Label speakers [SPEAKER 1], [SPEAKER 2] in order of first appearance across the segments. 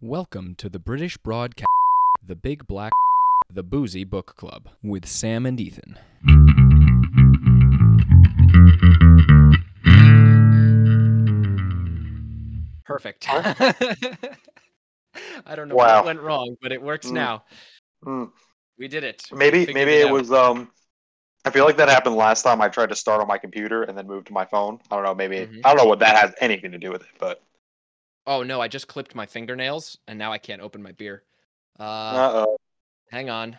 [SPEAKER 1] Welcome to the British Broadcast, the Big Black, the Boozy Book Club with Sam and Ethan.
[SPEAKER 2] Perfect. I don't know
[SPEAKER 3] Wow.
[SPEAKER 2] what went wrong, but it works
[SPEAKER 3] Mm.
[SPEAKER 2] now.
[SPEAKER 3] Mm,
[SPEAKER 2] We did it.
[SPEAKER 3] Maybe maybe it
[SPEAKER 2] out.
[SPEAKER 3] was um I feel like that happened last time I tried to start on my computer and then moved to my phone. I don't know, maybe
[SPEAKER 2] Mhm.
[SPEAKER 3] I don't know what that has anything to do with it, but
[SPEAKER 2] Oh no, I just clipped my fingernails and now I can't open my beer. Uh,
[SPEAKER 3] uh-oh.
[SPEAKER 2] hang on,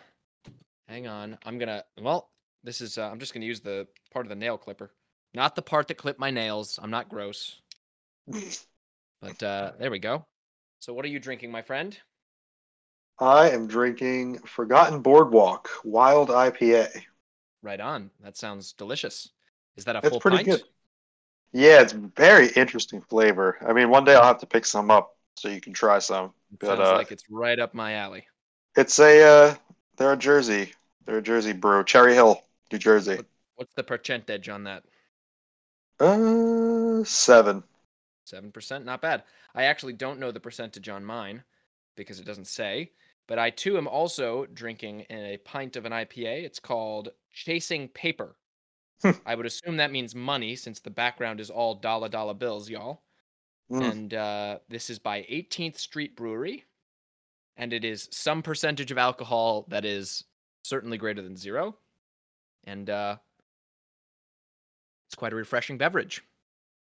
[SPEAKER 2] hang on. I'm gonna. Well, this is. Uh, I'm just gonna use the part of the nail clipper, not the part that clipped my nails. I'm not gross, but uh, there we go. So what are you drinking, my friend?
[SPEAKER 3] I am drinking Forgotten Boardwalk Wild IPA.
[SPEAKER 2] Right on. That sounds delicious. Is that a
[SPEAKER 3] It's
[SPEAKER 2] full
[SPEAKER 3] pretty
[SPEAKER 2] pint?
[SPEAKER 3] good. Yeah, it's very interesting flavor. I mean, one day I'll have to pick some up so you can try some.
[SPEAKER 2] It
[SPEAKER 3] But,
[SPEAKER 2] sounds
[SPEAKER 3] uh,
[SPEAKER 2] like it's right up my alley.
[SPEAKER 3] It's a uh they're a Jersey. They're a Jersey brew. Cherry Hill, New Jersey.
[SPEAKER 2] What's the percentage on that?
[SPEAKER 3] Uh seven.
[SPEAKER 2] Seven percent, not bad. I actually don't know the percentage on mine because it doesn't say. But I too am also drinking in a pint of an IPA. It's called Chasing Paper. I would assume that means money since the background is all dollar dollar bills, y'all.
[SPEAKER 3] Mm.
[SPEAKER 2] And uh, this is by 18th Street Brewery, and it is some percentage of alcohol that is certainly greater than zero, and uh, it's quite a refreshing beverage.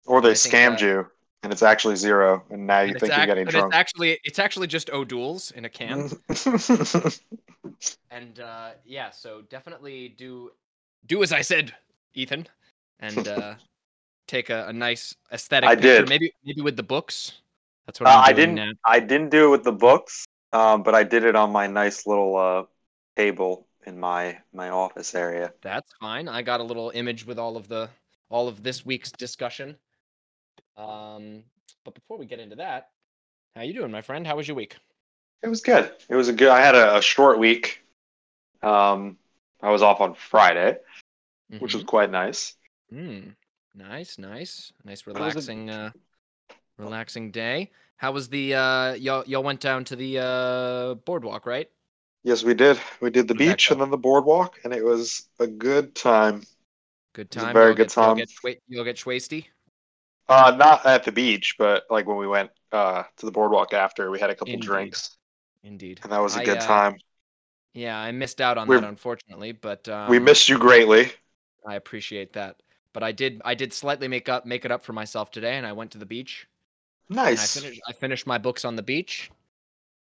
[SPEAKER 3] Or they
[SPEAKER 2] think,
[SPEAKER 3] scammed
[SPEAKER 2] uh,
[SPEAKER 3] you and it's actually zero and now you think
[SPEAKER 2] it's
[SPEAKER 3] you're getting drunk.
[SPEAKER 2] It's actually it's actually just O'Doul's in a can. And uh, yeah, so definitely do do as I said, Ethan, and uh, take a, a nice aesthetic.
[SPEAKER 3] I
[SPEAKER 2] picture,
[SPEAKER 3] did.
[SPEAKER 2] Maybe maybe with the books. That's what
[SPEAKER 3] Uh, I didn't
[SPEAKER 2] now.
[SPEAKER 3] I didn't do it with the books, um, but I did it on my nice little uh, table in my my office area.
[SPEAKER 2] That's fine. I got a little image with all of the all of this week's discussion. Um, but before we get into that, how you doing, my friend? How was your week?
[SPEAKER 3] It was good. It was a good. I had a, a short week. Um, I was off on Friday, which was quite nice.
[SPEAKER 2] Mm, nice, nice, nice, relaxing, uh, relaxing day. How was the uh, y'all? Y'all went down to the uh boardwalk, right?
[SPEAKER 3] Yes, we did. We did the beach and then the boardwalk, and it was a good time.
[SPEAKER 2] Good time.
[SPEAKER 3] very
[SPEAKER 2] y'all
[SPEAKER 3] good
[SPEAKER 2] get,
[SPEAKER 3] time.
[SPEAKER 2] Get y'all get schwasty.
[SPEAKER 3] Uh, not at the beach, but like when we went uh to the boardwalk after, we had a couple
[SPEAKER 2] Indeed.
[SPEAKER 3] drinks,
[SPEAKER 2] Indeed.
[SPEAKER 3] and that was a
[SPEAKER 2] I,
[SPEAKER 3] good
[SPEAKER 2] uh,
[SPEAKER 3] time.
[SPEAKER 2] Yeah, I missed out on
[SPEAKER 3] We're-
[SPEAKER 2] that unfortunately, but um,
[SPEAKER 3] we missed you greatly.
[SPEAKER 2] I appreciate that. But I did I did slightly make up make it up for myself today, and I went to the beach. And I
[SPEAKER 3] Nice.
[SPEAKER 2] finished I finished my books on the beach.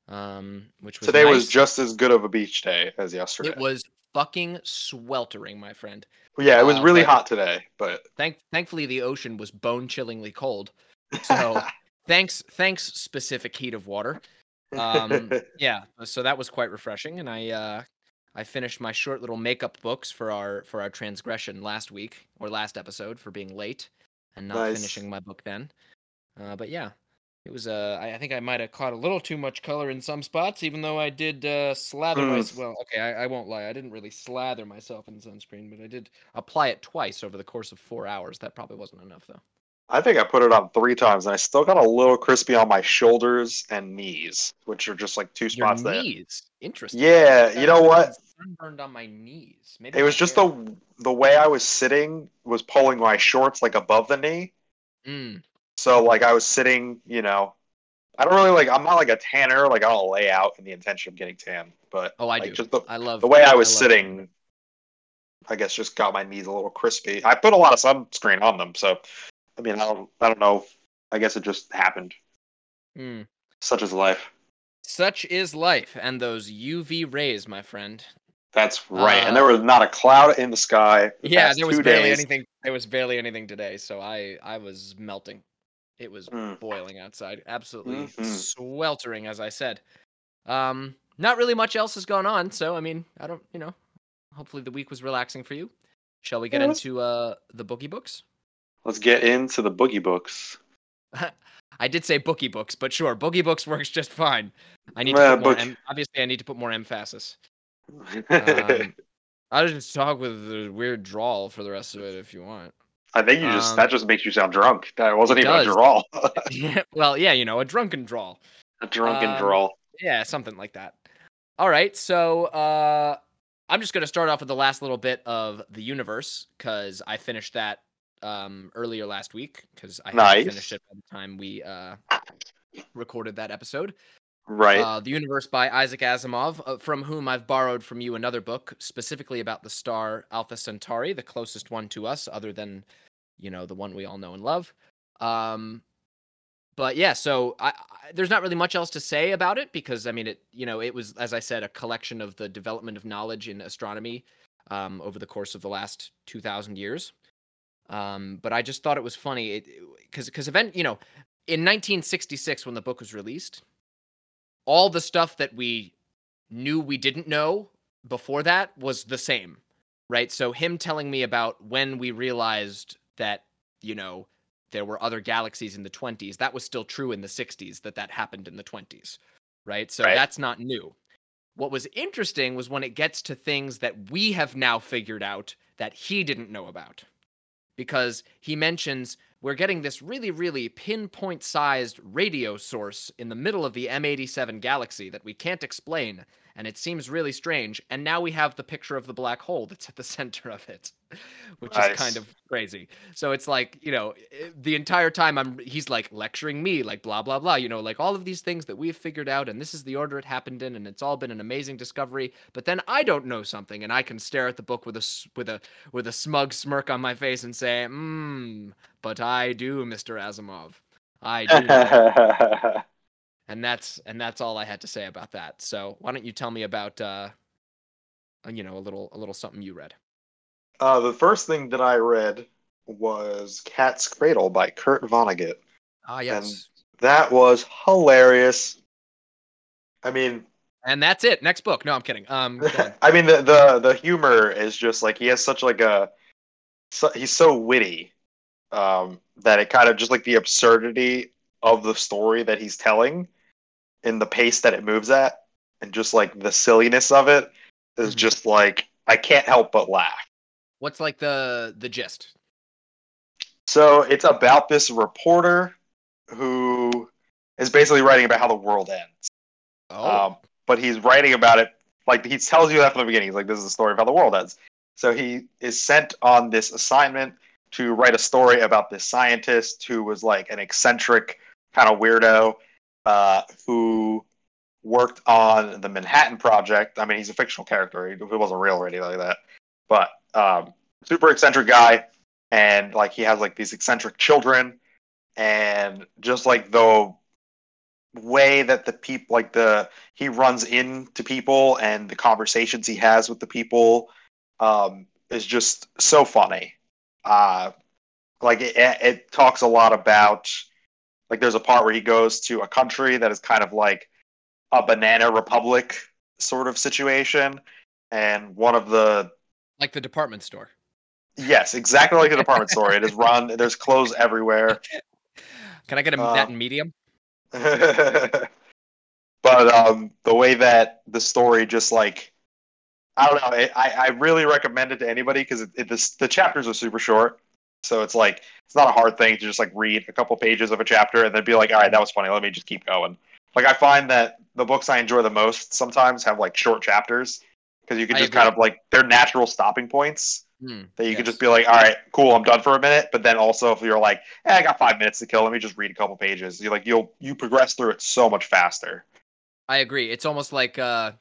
[SPEAKER 2] Um, which was
[SPEAKER 3] Today was just as good of a beach day as yesterday.
[SPEAKER 2] it was fucking sweltering, my friend.
[SPEAKER 3] yeah, it was
[SPEAKER 2] uh,
[SPEAKER 3] really hot today, but
[SPEAKER 2] Thank thankfully the ocean was bone chillingly cold. So thanks thanks specific heat of water. Um, yeah, so that was quite refreshing, and I uh, I finished my short little makeup books for our for our transgression last week or last episode for being late and not
[SPEAKER 3] Nice.
[SPEAKER 2] finishing my book then. Uh, but yeah, it was uh, I, I think I might have caught a little too much color in some spots, even though I did uh, slather
[SPEAKER 3] Mm.
[SPEAKER 2] myself. Well, okay, I, I won't lie, I didn't really slather myself in sunscreen, but I did apply it twice over the course of four hours. That probably wasn't enough though.
[SPEAKER 3] I think I put it on three times, and I still got a little crispy on my shoulders and knees, which are just like two
[SPEAKER 2] Your
[SPEAKER 3] spots that.
[SPEAKER 2] knees, interesting.
[SPEAKER 3] Yeah, you know what?
[SPEAKER 2] Sunburned on my knees. Maybe
[SPEAKER 3] It was just
[SPEAKER 2] hair-
[SPEAKER 3] the the way I was sitting was pulling my shorts like above the knee.
[SPEAKER 2] Mm,
[SPEAKER 3] So like I was sitting, you know, I don't really like. I'm not like a tanner. Like I don't lay out in the intention of getting tan, but
[SPEAKER 2] Oh, I
[SPEAKER 3] like,
[SPEAKER 2] do.
[SPEAKER 3] Just the,
[SPEAKER 2] I love
[SPEAKER 3] the way I was
[SPEAKER 2] love
[SPEAKER 3] sitting, I guess just got my knees a little crispy. I put a lot of sunscreen on them, so I mean, I don't, I don't know. I guess it just happened.
[SPEAKER 2] Mm.
[SPEAKER 3] Such is life.
[SPEAKER 2] Such is life, and those UV rays, my friend.
[SPEAKER 3] That's right.
[SPEAKER 2] Uh,
[SPEAKER 3] and there was not a cloud in the sky. the
[SPEAKER 2] Yeah, there was barely
[SPEAKER 3] days.
[SPEAKER 2] anything. There was barely anything today, so I I was melting. It was
[SPEAKER 3] Mm.
[SPEAKER 2] boiling outside, absolutely
[SPEAKER 3] Mhm.
[SPEAKER 2] sweltering, as I said. Um, not really much else has gone on, so I mean, I don't, you know. Hopefully, the week was relaxing for you. Shall we get
[SPEAKER 3] Yeah,
[SPEAKER 2] into uh the boogie books?
[SPEAKER 3] Let's get into the boogie books.
[SPEAKER 2] I did say boogie books, but sure, boogie books works just fine. I need
[SPEAKER 3] Uh,
[SPEAKER 2] to put more. Em- obviously, I need to put more emphasis. Um, I'll just talk with the weird drawl for the rest of it if you want.
[SPEAKER 3] I think you just
[SPEAKER 2] um,
[SPEAKER 3] that just makes you sound drunk. That wasn't even
[SPEAKER 2] does.
[SPEAKER 3] a drawl.
[SPEAKER 2] Yeah, well, yeah, you know, a drunken drawl.
[SPEAKER 3] A drunken
[SPEAKER 2] Um,
[SPEAKER 3] drawl.
[SPEAKER 2] Yeah, something like that. All right, so uh, I'm just gonna start off with the last little bit of the universe because I finished that um, earlier last week because I
[SPEAKER 3] Nice.
[SPEAKER 2] finished it by the time we uh, recorded that episode.
[SPEAKER 3] Right.
[SPEAKER 2] Uh, the Universe by Isaac Asimov, uh, from whom I've borrowed from you another book specifically about the star Alpha Centauri, the closest one to us, other than, you know, the one we all know and love. Um, but yeah, so I, I, there's not really much else to say about it because I mean, it you know, it was as I said, a collection of the development of knowledge in astronomy um, over the course of the last two thousand years. Um, but I just thought it was funny because because event you know in 1966 when the book was released, all the stuff that we knew we didn't know before that was the same, right? So him telling me about when we realized that you know there were other galaxies in the 20s, that was still true in the 60s that that happened in the 20s, right? So
[SPEAKER 3] Right.
[SPEAKER 2] that's not new. What was interesting was when it gets to things that we have now figured out that he didn't know about. Because he mentions we're getting this really, really pinpoint sized radio source in the middle of the M87 galaxy that we can't explain, and it seems really strange. And now we have the picture of the black hole that's at the center of it, which is kind of crazy. So it's like, you know, the entire time I'm he's like lecturing me, like blah blah blah, you know, like all of these things that we've figured out, and this is the order it happened in, and it's all been an amazing discovery. But then I don't know something, and I can stare at the book with a with a with a smug smirk on my face and say, "Hmm, but I do, Mr. Asimov. I do." know." and that's and that's all I had to say about that. So why don't you tell me about uh, uh, you know, a little a little something you read?
[SPEAKER 3] uh, the first thing that I read was Cat's Cradle by Kurt Vonnegut.
[SPEAKER 2] Ah,
[SPEAKER 3] yes. That was hilarious. I mean,
[SPEAKER 2] And that's it. Next book. No, I'm kidding. Um.
[SPEAKER 3] I mean the, the the humor is just like he has such like a so, he's so witty um, that it kind of just like the absurdity of the story that he's telling in the pace that it moves at and just like the silliness of it is
[SPEAKER 2] Mhm.
[SPEAKER 3] just like I can't help but laugh.
[SPEAKER 2] what's like the the gist?
[SPEAKER 3] So it's about this reporter who is basically writing about how the world ends.
[SPEAKER 2] Oh,
[SPEAKER 3] Um, but he's writing about it like he tells you that from the beginning. He's like, "This is a story of how the world ends." So he is sent on this assignment to write a story about this scientist who was like an eccentric kind of weirdo uh, who worked on the Manhattan Project. I mean, he's a fictional character; he, he wasn't real or anything like that. But um, super eccentric guy, and like he has like these eccentric children, and just like the way that the people like the he runs into people and the conversations he has with the people um, is just so funny. Uh, like it, it talks a lot about like there's a part where he goes to a country that is kind of like a banana republic sort of situation, and one of the
[SPEAKER 2] like the department store.
[SPEAKER 3] yes, exactly like the department store. It is run. There's clothes everywhere.
[SPEAKER 2] Can I get a,
[SPEAKER 3] Uh,
[SPEAKER 2] that in medium?
[SPEAKER 3] but um, the way that the story just like I don't know, I I really recommend it to anybody because it, it, this, the chapters are super short, so it's like it's not a hard thing to just like read a couple pages of a chapter and then be like, all right, that was funny. Let me just keep going. Like I find that the books I enjoy the most sometimes have like short chapters because you can just kind of like they're natural stopping points
[SPEAKER 2] Hmm,
[SPEAKER 3] that you
[SPEAKER 2] yes.
[SPEAKER 3] can just be like, all right, cool, I'm done for a minute. But then also, if you're like, eh, I got five minutes to kill, let me just read a couple pages. You like you'll you progress through it so much faster.
[SPEAKER 2] I agree. It's almost like uh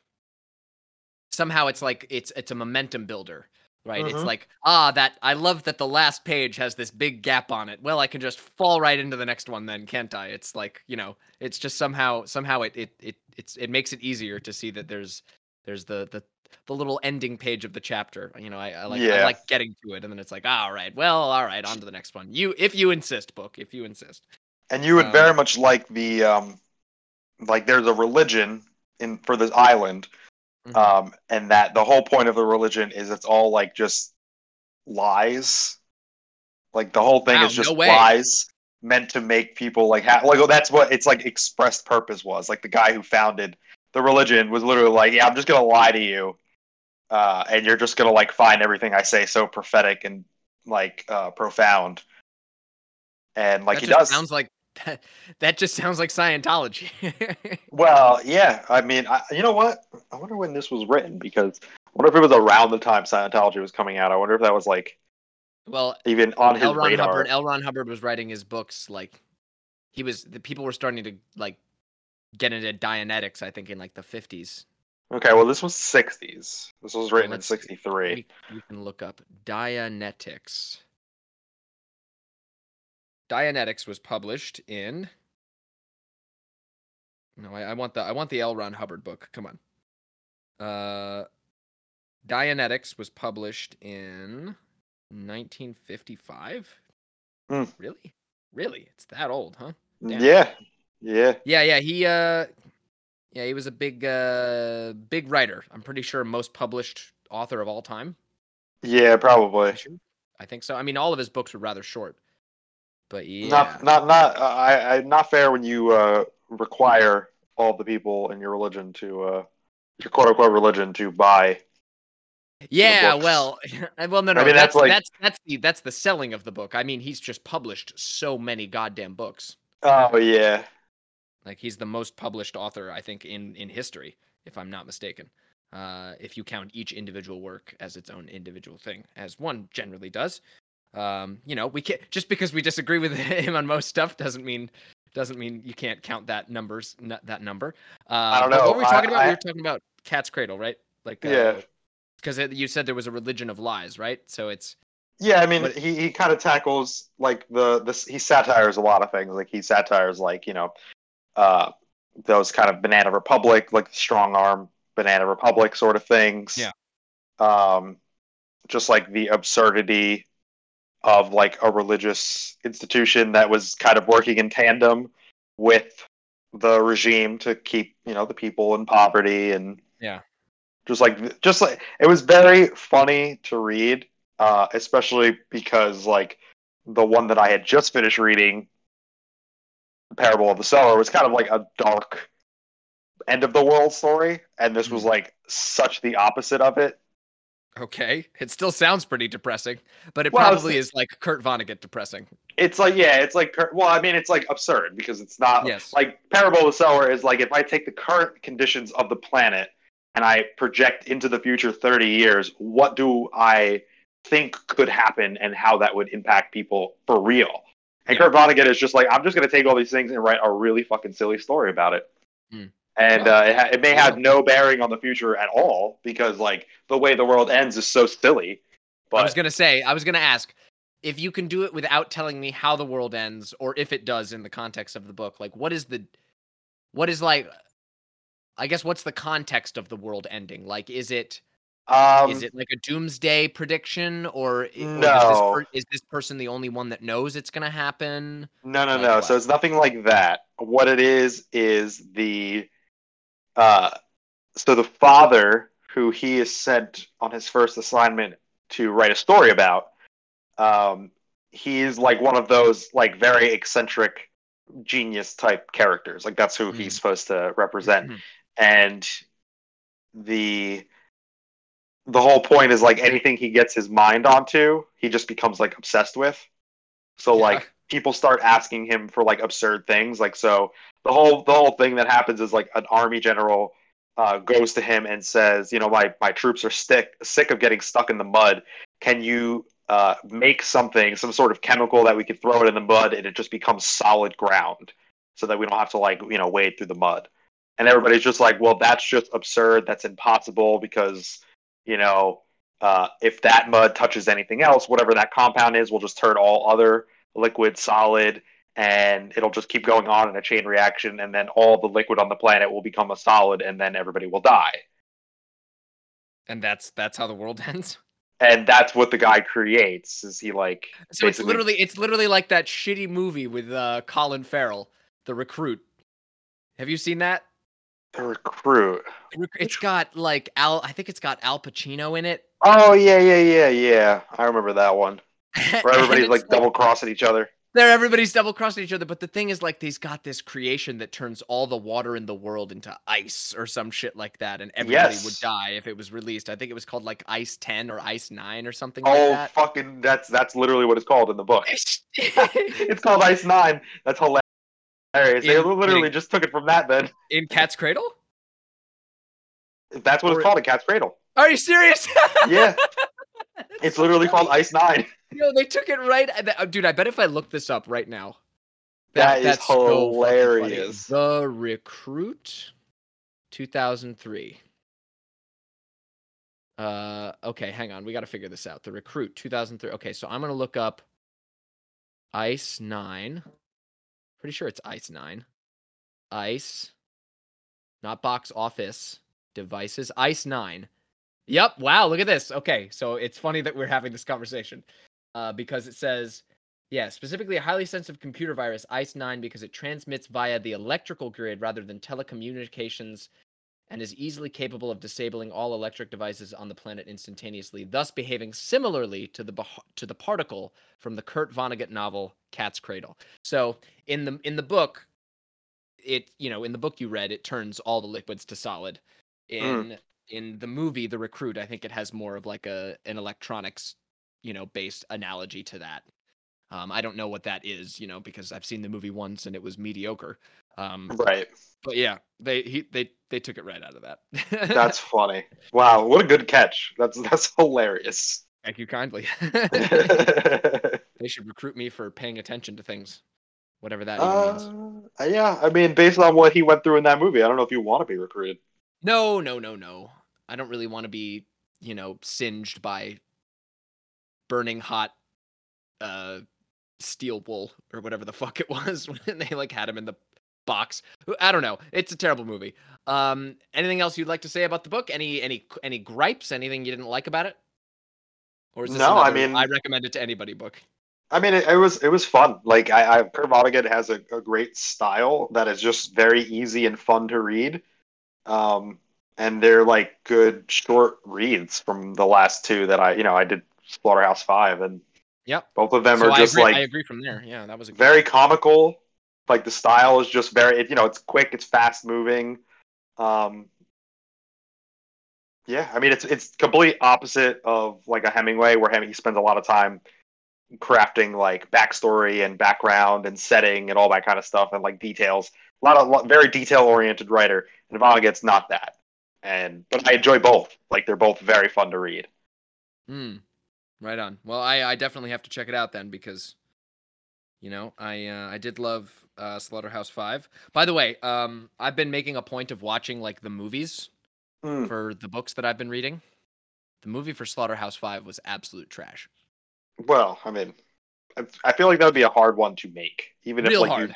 [SPEAKER 2] somehow it's like it's it's a momentum builder, right? It's
[SPEAKER 3] Mhm.
[SPEAKER 2] like, ah, that I love that the last page has this big gap on it. Well, I can just fall right into the next one then, can't I? It's like, you know, it's just somehow somehow it it it it's it makes it easier to see that there's there's the the the little ending page of the chapter. You know, I, I like I like getting to it and then it's like, all right, well, all right, on to the next one. You if you insist, book, if you insist.
[SPEAKER 3] And you would
[SPEAKER 2] Um,
[SPEAKER 3] very much like the um, like there's a religion in for this island,
[SPEAKER 2] Mhm.
[SPEAKER 3] um, and that the whole point of the religion is it's all like just lies. Like the whole thing
[SPEAKER 2] Wow,
[SPEAKER 3] is just
[SPEAKER 2] no
[SPEAKER 3] lies meant to make people like ha- like that's what it's like expressed purpose was. Like the guy who founded the religion was literally like, yeah, I'm just gonna lie to you, uh, and you're just gonna like find everything I say so prophetic and like uh, profound. And like
[SPEAKER 2] that
[SPEAKER 3] he does.
[SPEAKER 2] sounds like that, that just sounds like Scientology.
[SPEAKER 3] Well, yeah. I mean, I, you know what? I wonder when this was written because I wonder if it was around the time Scientology was coming out. I wonder if that was like
[SPEAKER 2] well,
[SPEAKER 3] even on his
[SPEAKER 2] Ron
[SPEAKER 3] radar.
[SPEAKER 2] Hubbard. L. Ron Hubbard was writing his books like he was. The people were starting to like get into Dianetics. I think in like the fifties.
[SPEAKER 3] Okay, well, this was 60s. This was written in 63.
[SPEAKER 2] We, we can look up Dianetics. Dianetics was published in. No, I, I want the I want the L. Ron Hubbard book. Come on. Uh, Dianetics was published in 1955.
[SPEAKER 3] Hmm.
[SPEAKER 2] Really, really, it's that old, huh? Damn.
[SPEAKER 3] Yeah, yeah.
[SPEAKER 2] Yeah, yeah. He uh yeah, he was a big uh big writer. I'm pretty sure most published author of all time.
[SPEAKER 3] Yeah, probably.
[SPEAKER 2] I think so. I mean all of his books were rather short. But yeah.
[SPEAKER 3] Not, not, not. Uh, I, I, not fair when you uh, require all the people in your religion to, uh, your quote unquote religion to buy.
[SPEAKER 2] yeah, well, well no no
[SPEAKER 3] I mean,
[SPEAKER 2] that's
[SPEAKER 3] that's like-
[SPEAKER 2] that's that's the that's the selling of the book. I mean, he's just published so many goddamn books.
[SPEAKER 3] Oh yeah,
[SPEAKER 2] Like he's the most published author I think in in history if I'm not mistaken. Uh, if you count each individual work as its own individual thing, as one generally does. Um, you know, we can't just because we disagree with him on most stuff doesn't mean doesn't mean you can't count that numbers n- that number. I
[SPEAKER 3] don't know.
[SPEAKER 2] What were we talking
[SPEAKER 3] I-
[SPEAKER 2] about?
[SPEAKER 3] I-
[SPEAKER 2] we were talking about Cat's Cradle, right? Like, uh,
[SPEAKER 3] Yeah.
[SPEAKER 2] because you said there was a religion of lies, right? So it's
[SPEAKER 3] yeah. I mean,
[SPEAKER 2] But-
[SPEAKER 3] he, he kind of tackles like the this. He satires a lot of things. Like he satires like you know, uh, those kind of banana republic, like the strong arm banana republic sort of things.
[SPEAKER 2] Yeah.
[SPEAKER 3] Um, just like the absurdity of like a religious institution that was kind of working in tandem with the regime to keep you know the people in poverty and
[SPEAKER 2] Yeah.
[SPEAKER 3] just like just like it was very funny to read uh especially because like the one that i had just finished reading the parable of the sower was kind of like a dark end of the world story and this was
[SPEAKER 2] Mhm.
[SPEAKER 3] like such the opposite of it
[SPEAKER 2] okay. It still sounds pretty depressing, but it
[SPEAKER 3] Well,
[SPEAKER 2] probably is like Kurt Vonnegut depressing.
[SPEAKER 3] it's like yeah it's like well i mean it's like absurd because it's not
[SPEAKER 2] Yes.
[SPEAKER 3] like parable of the sower is like if i take the current conditions of the planet and i project into the future 30 years what do i think could happen and how that would impact people for real and
[SPEAKER 2] Yeah.
[SPEAKER 3] kurt vonnegut is just like i'm just going to take all these things and write a really fucking silly story about it
[SPEAKER 2] Hmm.
[SPEAKER 3] And uh, it, ha- it may have no bearing on the future at all because like the way the world ends is so silly but
[SPEAKER 2] I was gonna say, I was gonna ask if you can do it without telling me how the world ends, or if it does in the context of the book. Like, what is the, what is like, I guess, what's the context of the world ending? Like, is it
[SPEAKER 3] um,
[SPEAKER 2] is it like a doomsday prediction, or, i- or
[SPEAKER 3] No.
[SPEAKER 2] this per- is this person the only one that knows it's gonna happen?
[SPEAKER 3] No, no,
[SPEAKER 2] Like
[SPEAKER 3] no.
[SPEAKER 2] what?
[SPEAKER 3] So it's nothing like that. What it is is the uh so the father who he is sent on his first assignment to write a story about um he's like one of those like very eccentric genius type characters. Like that's who
[SPEAKER 2] Mhm.
[SPEAKER 3] he's supposed to represent.
[SPEAKER 2] Mhm.
[SPEAKER 3] And the the whole point is like anything he gets his mind onto, he just becomes like obsessed with. So
[SPEAKER 2] Yeah.
[SPEAKER 3] like people start asking him for like absurd things. Like so the whole the whole thing that happens is like an army general uh, goes to him and says, you know, my my troops are sick sick of getting stuck in the mud. Can you uh, make something, some sort of chemical that we could throw it in the mud and it just becomes solid ground, so that we don't have to like you know wade through the mud. And everybody's just like, well, that's just absurd. That's impossible because you know uh, if that mud touches anything else, whatever that compound is, will just turn all other liquid solid, and it'll just keep going on in a chain reaction, and then all the liquid on the planet will become a solid, and then everybody will die.
[SPEAKER 2] And that's that's how the world ends.
[SPEAKER 3] And that's what the guy creates. Is he like?
[SPEAKER 2] So it's literally it's literally like that shitty movie with uh, Colin Farrell, The Recruit. Have you seen that?
[SPEAKER 3] the recruit.
[SPEAKER 2] It's got like Al. I think it's got Al Pacino in it.
[SPEAKER 3] Oh yeah, yeah, yeah, yeah. I remember that one. Where everybody's like double crossing each other.
[SPEAKER 2] There, everybody's double crossing each other. But the thing is, like, he's got this creation that turns all the water in the world into ice or some shit like that, and everybody would die if it was released. I think it was called like Ice Ten or Ice Nine or something
[SPEAKER 3] Oh
[SPEAKER 2] like that.
[SPEAKER 3] Oh fucking! That's that's literally what it's called in the book. it's called Ice Nine. That's hilarious. hilarious. They literally
[SPEAKER 2] in-
[SPEAKER 3] just took it from that. Then
[SPEAKER 2] In Cat's Cradle?
[SPEAKER 3] that's what
[SPEAKER 2] Or-
[SPEAKER 3] it's called, a Cat's Cradle.
[SPEAKER 2] Are you serious?
[SPEAKER 3] Yeah, it's literally called Ice Nine.
[SPEAKER 2] Yo, they took it right. uh, Dude, I bet if I look this up right now,
[SPEAKER 3] That is
[SPEAKER 2] that's so
[SPEAKER 3] hilarious.
[SPEAKER 2] The Recruit, 2003. Uh, okay, hang on. We got to figure this out. The Recruit, 2003. Okay, so I'm gonna look up Ice Nine. Pretty sure it's Ice Nine. Ice, not box office devices. Ice Nine. Yep. Wow. Look at this. Okay, so it's funny that we're having this conversation, uh, because it says yeah, specifically a highly sensitive computer virus, ICE9, because it transmits via the electrical grid rather than telecommunications and is easily capable of disabling all electric devices on the planet instantaneously, thus behaving similarly to the to the particle from the Kurt Vonnegut novel Cat's Cradle. So, in the in the book it, you know, in the book you read, it turns all the liquids to solid. In in the movie The Recruit, I think it has more of like a an electronics, you know, based analogy to that. Um, I don't know what that is, you know, because I've seen the movie once and it was mediocre. Um,
[SPEAKER 3] Right.
[SPEAKER 2] but yeah, they he they they took it right out of that.
[SPEAKER 3] That's funny. Wow, what a good catch. That's that's hilarious.
[SPEAKER 2] thank you kindly. they should recruit me for paying attention to things, whatever that even means.
[SPEAKER 3] uh, yeah, I mean, based on what he went through in that movie, I don't know if you want to be recruited.
[SPEAKER 2] No, no, no, no. I don't really want to be, you know, singed by burning hot uh steel wool or whatever the fuck it was when they like had him in the box. I don't know. It's a terrible movie. Um anything else you'd like to say about the book? Any any any gripes? Anything you didn't like about it? Or is this
[SPEAKER 3] No, I mean-
[SPEAKER 2] I recommend it to anybody book?
[SPEAKER 3] I mean, it, it was it was fun. Like I, I Kurt Vonnegut has a, a great style that is just very easy and fun to read. Um, and they're like good short reads from the last two that I, you know, I did Slaughterhouse Five, and
[SPEAKER 2] Yep.
[SPEAKER 3] both of them
[SPEAKER 2] So
[SPEAKER 3] are just like
[SPEAKER 2] I agree from there. Yeah, that was
[SPEAKER 3] very comical. Like the style is just very, it, you know, it's quick, it's fast moving. Um, yeah, I mean, it's it's complete opposite of like a Hemingway, where Hemingway he spends a lot of time crafting like backstory and background and setting and all that kind of stuff and like details. A lot of lot, very detail oriented writer, and Vonnegut's not that. And but I enjoy both. Like they're both very fun to read.
[SPEAKER 2] Hmm. Right on. Well, I, I definitely have to check it out then because, you know, I uh, I did love uh, Slaughterhouse Five. By the way, um, I've been making a point of watching like the movies
[SPEAKER 3] Hmm.
[SPEAKER 2] for the books that I've been reading. The movie for Slaughterhouse Five was absolute trash.
[SPEAKER 3] Well, I mean, I- I feel like that would be a hard one to make, even
[SPEAKER 2] Real
[SPEAKER 3] if like
[SPEAKER 2] hard.
[SPEAKER 3] you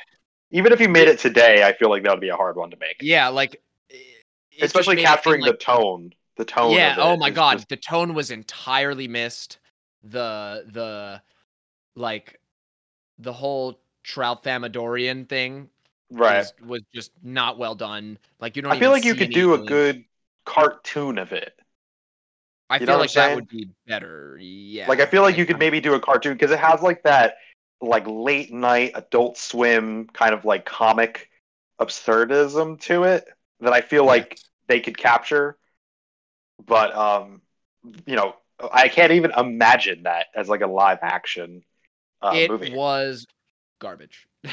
[SPEAKER 3] even if you made it today, I feel like that would be a hard one to make.
[SPEAKER 2] Yeah, like it- it just
[SPEAKER 3] Especially
[SPEAKER 2] made it seem
[SPEAKER 3] capturing
[SPEAKER 2] like-
[SPEAKER 3] the tone. The tone.
[SPEAKER 2] yeah.
[SPEAKER 3] of it
[SPEAKER 2] Oh my god,
[SPEAKER 3] just-
[SPEAKER 2] the tone was entirely missed. The the like the whole Tralfamadorian thing
[SPEAKER 3] right.
[SPEAKER 2] was, was just not well done. Like you don't.
[SPEAKER 3] I feel like you could do a good cartoon of it.
[SPEAKER 2] I
[SPEAKER 3] you
[SPEAKER 2] feel like that would be better. Yeah.
[SPEAKER 3] Like I feel like you could maybe do a cartoon because it has like that like late night Adult Swim kind of like comic absurdism to it that I feel like they could capture. But um, you know, I can't even imagine that as like a live action uh,
[SPEAKER 2] it
[SPEAKER 3] movie.
[SPEAKER 2] was garbage.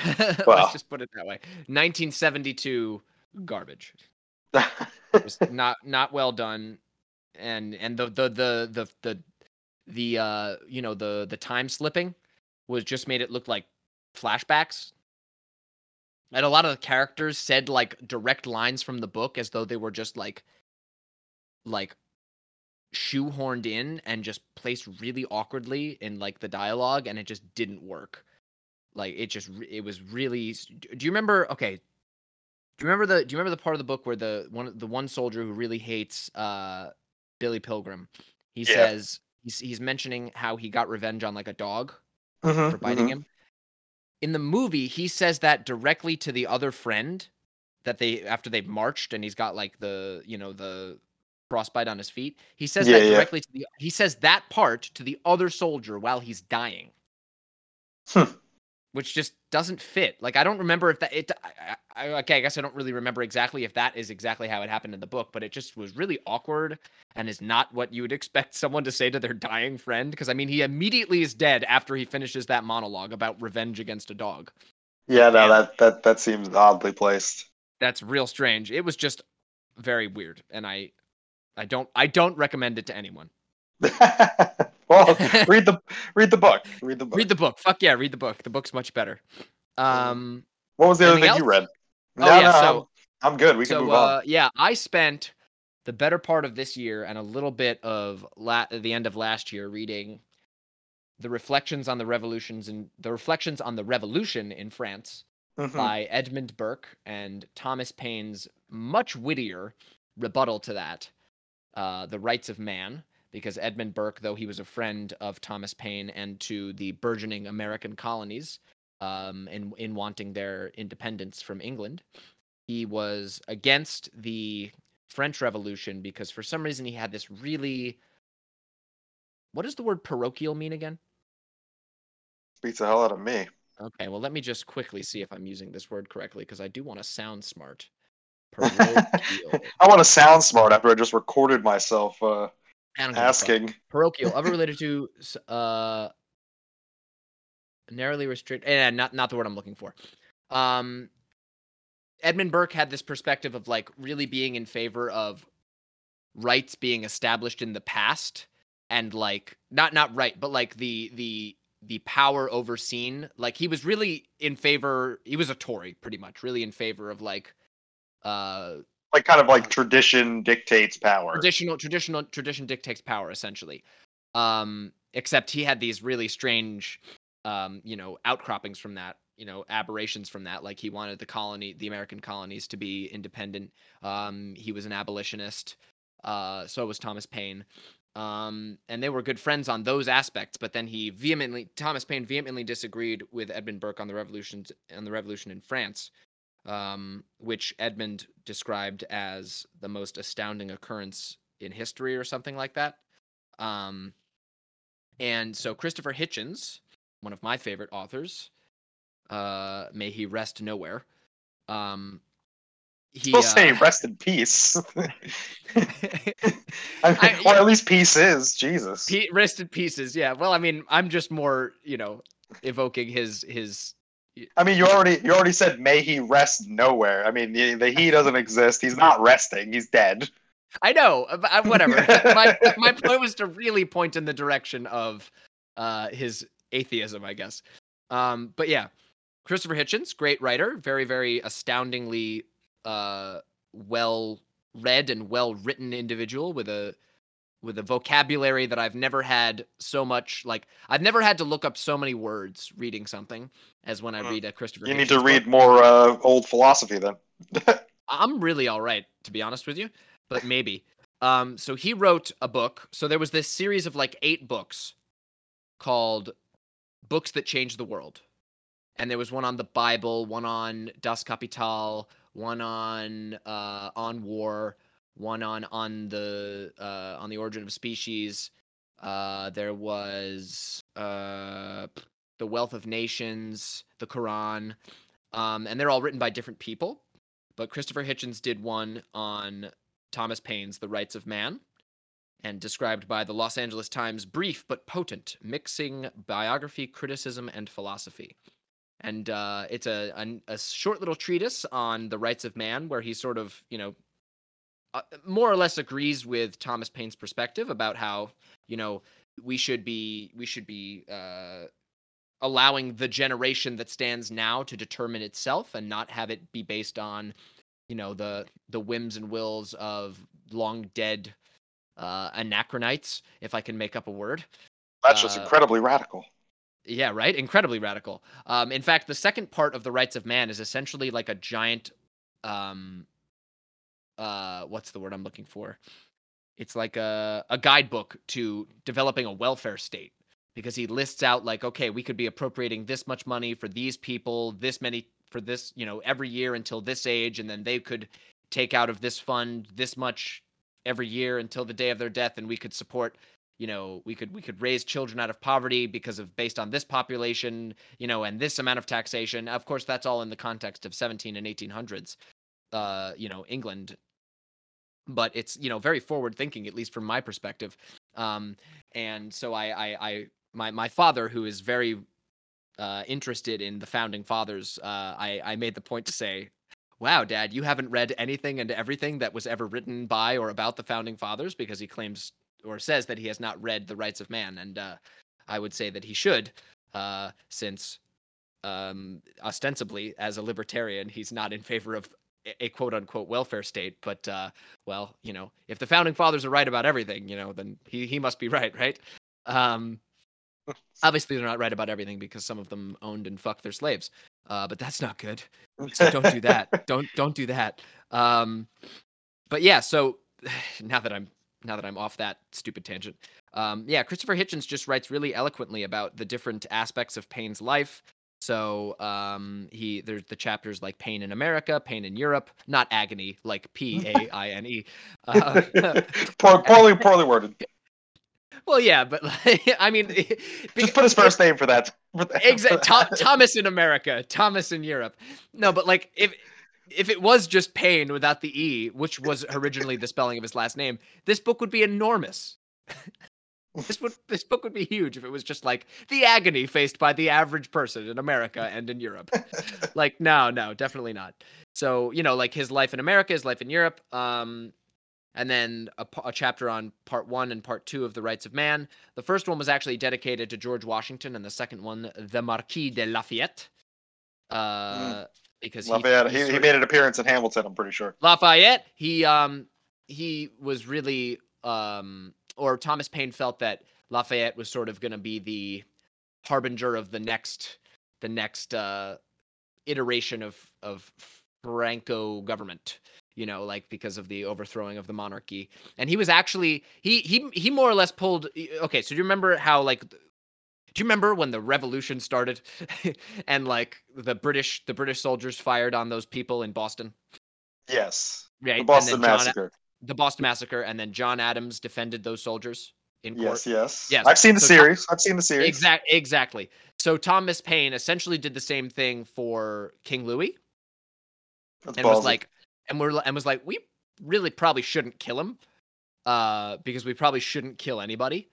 [SPEAKER 3] Well.
[SPEAKER 2] Let's just put it that way. 1972 garbage. Was not not well done, and and the the the the the the uh you know the the time slipping was just made it look like flashbacks. And a lot of the characters said like direct lines from the book as though they were just like like shoehorned in and just placed really awkwardly in like the dialogue and it just didn't work like it just it was really do you remember okay do you remember the do you remember the part of the book where the one the one soldier who really hates uh billy pilgrim he
[SPEAKER 3] Yeah.
[SPEAKER 2] says he's, he's mentioning how he got revenge on like a dog
[SPEAKER 3] Mhm,
[SPEAKER 2] for biting
[SPEAKER 3] mhm.
[SPEAKER 2] him. In the movie, he says that directly to the other friend that they after they've marched and he's got like the you know the frostbite on his feet. He says
[SPEAKER 3] Yeah,
[SPEAKER 2] that
[SPEAKER 3] yeah.
[SPEAKER 2] directly to the he says that part to the other soldier while he's dying.
[SPEAKER 3] Hmm.
[SPEAKER 2] Which just doesn't fit. Like I don't remember if that it. I, I, okay, I guess I don't really remember exactly if that is exactly how it happened in the book, but it just was really awkward and is not what you would expect someone to say to their dying friend. Because I mean, he immediately is dead after he finishes that monologue about revenge against a dog.
[SPEAKER 3] Yeah, no,
[SPEAKER 2] Damn.
[SPEAKER 3] that that that seems oddly placed.
[SPEAKER 2] That's real strange. It was just very weird, and I, I don't, I don't recommend it to anyone.
[SPEAKER 3] well, read the read the book. Read the book.
[SPEAKER 2] Read the book. Fuck yeah, read the book. The book's much better. Um.
[SPEAKER 3] what was the other thing you read?
[SPEAKER 2] Oh, yeah, so-
[SPEAKER 3] I'm, I'm good. We can move
[SPEAKER 2] uh,
[SPEAKER 3] on.
[SPEAKER 2] yeah, I spent the better part of this year and a little bit of la- the end of last year reading the reflections on the revolutions and the reflections on the revolution in France
[SPEAKER 3] Mhm.
[SPEAKER 2] by Edmund Burke and Thomas Paine's much wittier rebuttal to that, uh, The Rights of Man, because Edmund Burke, though he was a friend of Thomas Paine and to the burgeoning American colonies um, in, in wanting their independence from England, he was against the French Revolution because for some reason he had this really. What does the word parochial mean again?
[SPEAKER 3] Beats the hell out of me.
[SPEAKER 2] Okay, well, let me just quickly see if I'm using this word correctly because I do want to sound smart. Parochial.
[SPEAKER 3] I want to sound smart after I just recorded myself uh,
[SPEAKER 2] I don't give a fuck.
[SPEAKER 3] asking.
[SPEAKER 2] Parochial, ever related to uh, narrowly restricted. Eh, not not the word I'm looking for. Um, Edmund Burke had this perspective of like really being in favor of rights being established in the past and like not not right, but like the the the power overseen. Like he was really in favor. He was a Tory, pretty much, really in favor of like uh
[SPEAKER 3] Like kind of like tradition dictates power.
[SPEAKER 2] traditional traditional tradition dictates power essentially. Um except he had these really strange um you know outcroppings from that you know aberrations from that. Like he wanted the colony the american colonies to be independent. Um he was an abolitionist uh so was thomas paine. Um and they were good friends on those aspects but then he vehemently thomas paine vehemently disagreed with edmund burke on the revolutions on the revolution in france um, which Edmund described as the most astounding occurrence in history or something like that. Um, and so Christopher Hitchens, one of my favorite authors, uh, may he rest nowhere. Um, he,
[SPEAKER 3] say
[SPEAKER 2] uh,
[SPEAKER 3] rest in peace. I mean,
[SPEAKER 2] I-
[SPEAKER 3] or at least peace is Jesus.
[SPEAKER 2] Pe- rest in pieces. Yeah. Well, I mean, I'm just more, you know, evoking his his.
[SPEAKER 3] I mean, you already you already said may he rest nowhere. I mean, the, the he doesn't exist. He's not resting. He's dead.
[SPEAKER 2] I know, uh, but, whatever. my my point was to really point in the direction of uh, his atheism, I guess. Um, but yeah, Christopher Hitchens, great writer, very very astoundingly uh, well read and well written individual with a with a vocabulary that I've never had so much like I've never had to look up so many words reading something as when I
[SPEAKER 3] Hmm.
[SPEAKER 2] read a Christopher.
[SPEAKER 3] You need
[SPEAKER 2] Hitchens
[SPEAKER 3] to
[SPEAKER 2] book.
[SPEAKER 3] read more uh, old philosophy then.
[SPEAKER 2] I'm really all right, to be honest with you, but maybe. Um, so he wrote a book. So there was this series of like eight books called Books That Changed the World. And there was one on the Bible, one on Das Kapital, one on uh, on war, one on on the uh, on the origin of species. Uh, there was uh, the Wealth of Nations, the Quran, um, and they're all written by different people but Christopher Hitchens did one on Thomas Paine's The Rights of Man, and described by the Los Angeles Times brief but potent, mixing biography, criticism, and philosophy. And uh, it's a, a a short little treatise on the rights of man, where he sort of you know uh, more or less agrees with Thomas Paine's perspective about how you know we should be we should be uh, allowing the generation that stands now to determine itself and not have it be based on you know the the whims and wills of long dead uh anachronites if i can make up a word.
[SPEAKER 3] That's just
[SPEAKER 2] Uh,
[SPEAKER 3] incredibly radical.
[SPEAKER 2] yeah right? Incredibly radical. Um in fact the second part of the rights of man is essentially like a giant um uh what's the word i'm looking for? It's like a a guidebook to developing a welfare state because he lists out like okay we could be appropriating this much money for these people this many for this you know every year until this age and then they could take out of this fund this much every year until the day of their death and we could support you know we could we could raise children out of poverty because of based on this population you know and this amount of taxation. Of course that's all in the context of 17 and 1800s uh you know england but it's you know very forward thinking at least from my perspective. Um and so i i, I my my father who is very uh, interested in the founding fathers, uh, I I made the point to say, "Wow, Dad, you haven't read anything and everything that was ever written by or about the founding fathers," because he claims or says that he has not read the Rights of Man, and uh, I would say that he should, uh, since um, ostensibly as a libertarian, he's not in favor of a- quote unquote welfare state. But uh, well, you know, if the founding fathers are right about everything, you know, then he he must be right, right? Um, obviously, they're not right about everything because some of them owned and fucked their slaves. Uh, but that's not good. So don't do that. don't don't do that. Um, but yeah, so now that I'm now that I'm off that stupid tangent, um, yeah, Christopher Hitchens just writes really eloquently about the different aspects of Paine's life. So um, he there's the chapters like Paine in America, Paine in Europe, not agony like P A I N E. Uh,
[SPEAKER 3] poorly, poorly worded.
[SPEAKER 2] well, yeah, but like, I mean,
[SPEAKER 3] Just put his first name for that. that-
[SPEAKER 2] exactly
[SPEAKER 3] that.
[SPEAKER 2] Thomas in America, Thomas in Europe. No, but like if if it was just Pain without the E, which was originally the spelling of his last name, this book would be enormous. This would this book would be huge if it was just like the agony faced by the average person in America and in Europe. like no, no, definitely not. So you know, like his life in America, his life in Europe, um, and then a chapter on part one and part two of the Rights of Man. The first one was actually dedicated to George Washington, and the second one, the Marquis de Lafayette, uh, because he-
[SPEAKER 3] Lafayette.
[SPEAKER 2] he
[SPEAKER 3] He, he made an appearance in Hamilton. I'm pretty sure.
[SPEAKER 2] Lafayette, he um he was really um or Thomas Paine felt that Lafayette was sort of going to be the harbinger of the next the next uh iteration of of Franco government you know like because of the overthrowing of the monarchy and he was actually he he he more or less pulled okay so do you remember how like do you remember when the revolution started and like the british the british soldiers fired on those people in boston
[SPEAKER 3] Yes.
[SPEAKER 2] right
[SPEAKER 3] The Boston
[SPEAKER 2] John-
[SPEAKER 3] Massacre.
[SPEAKER 2] The Boston Massacre, and then John Adams defended those soldiers in court.
[SPEAKER 3] Yes, yes.
[SPEAKER 2] Yes,
[SPEAKER 3] I've seen the
[SPEAKER 2] so Tom-
[SPEAKER 3] series. I've seen the series.
[SPEAKER 2] Exact, exactly. So Thomas Paine essentially did the same thing for King Louis,
[SPEAKER 3] That's
[SPEAKER 2] and was like, and we're and was like, we really probably shouldn't kill him, uh, because we probably shouldn't kill anybody,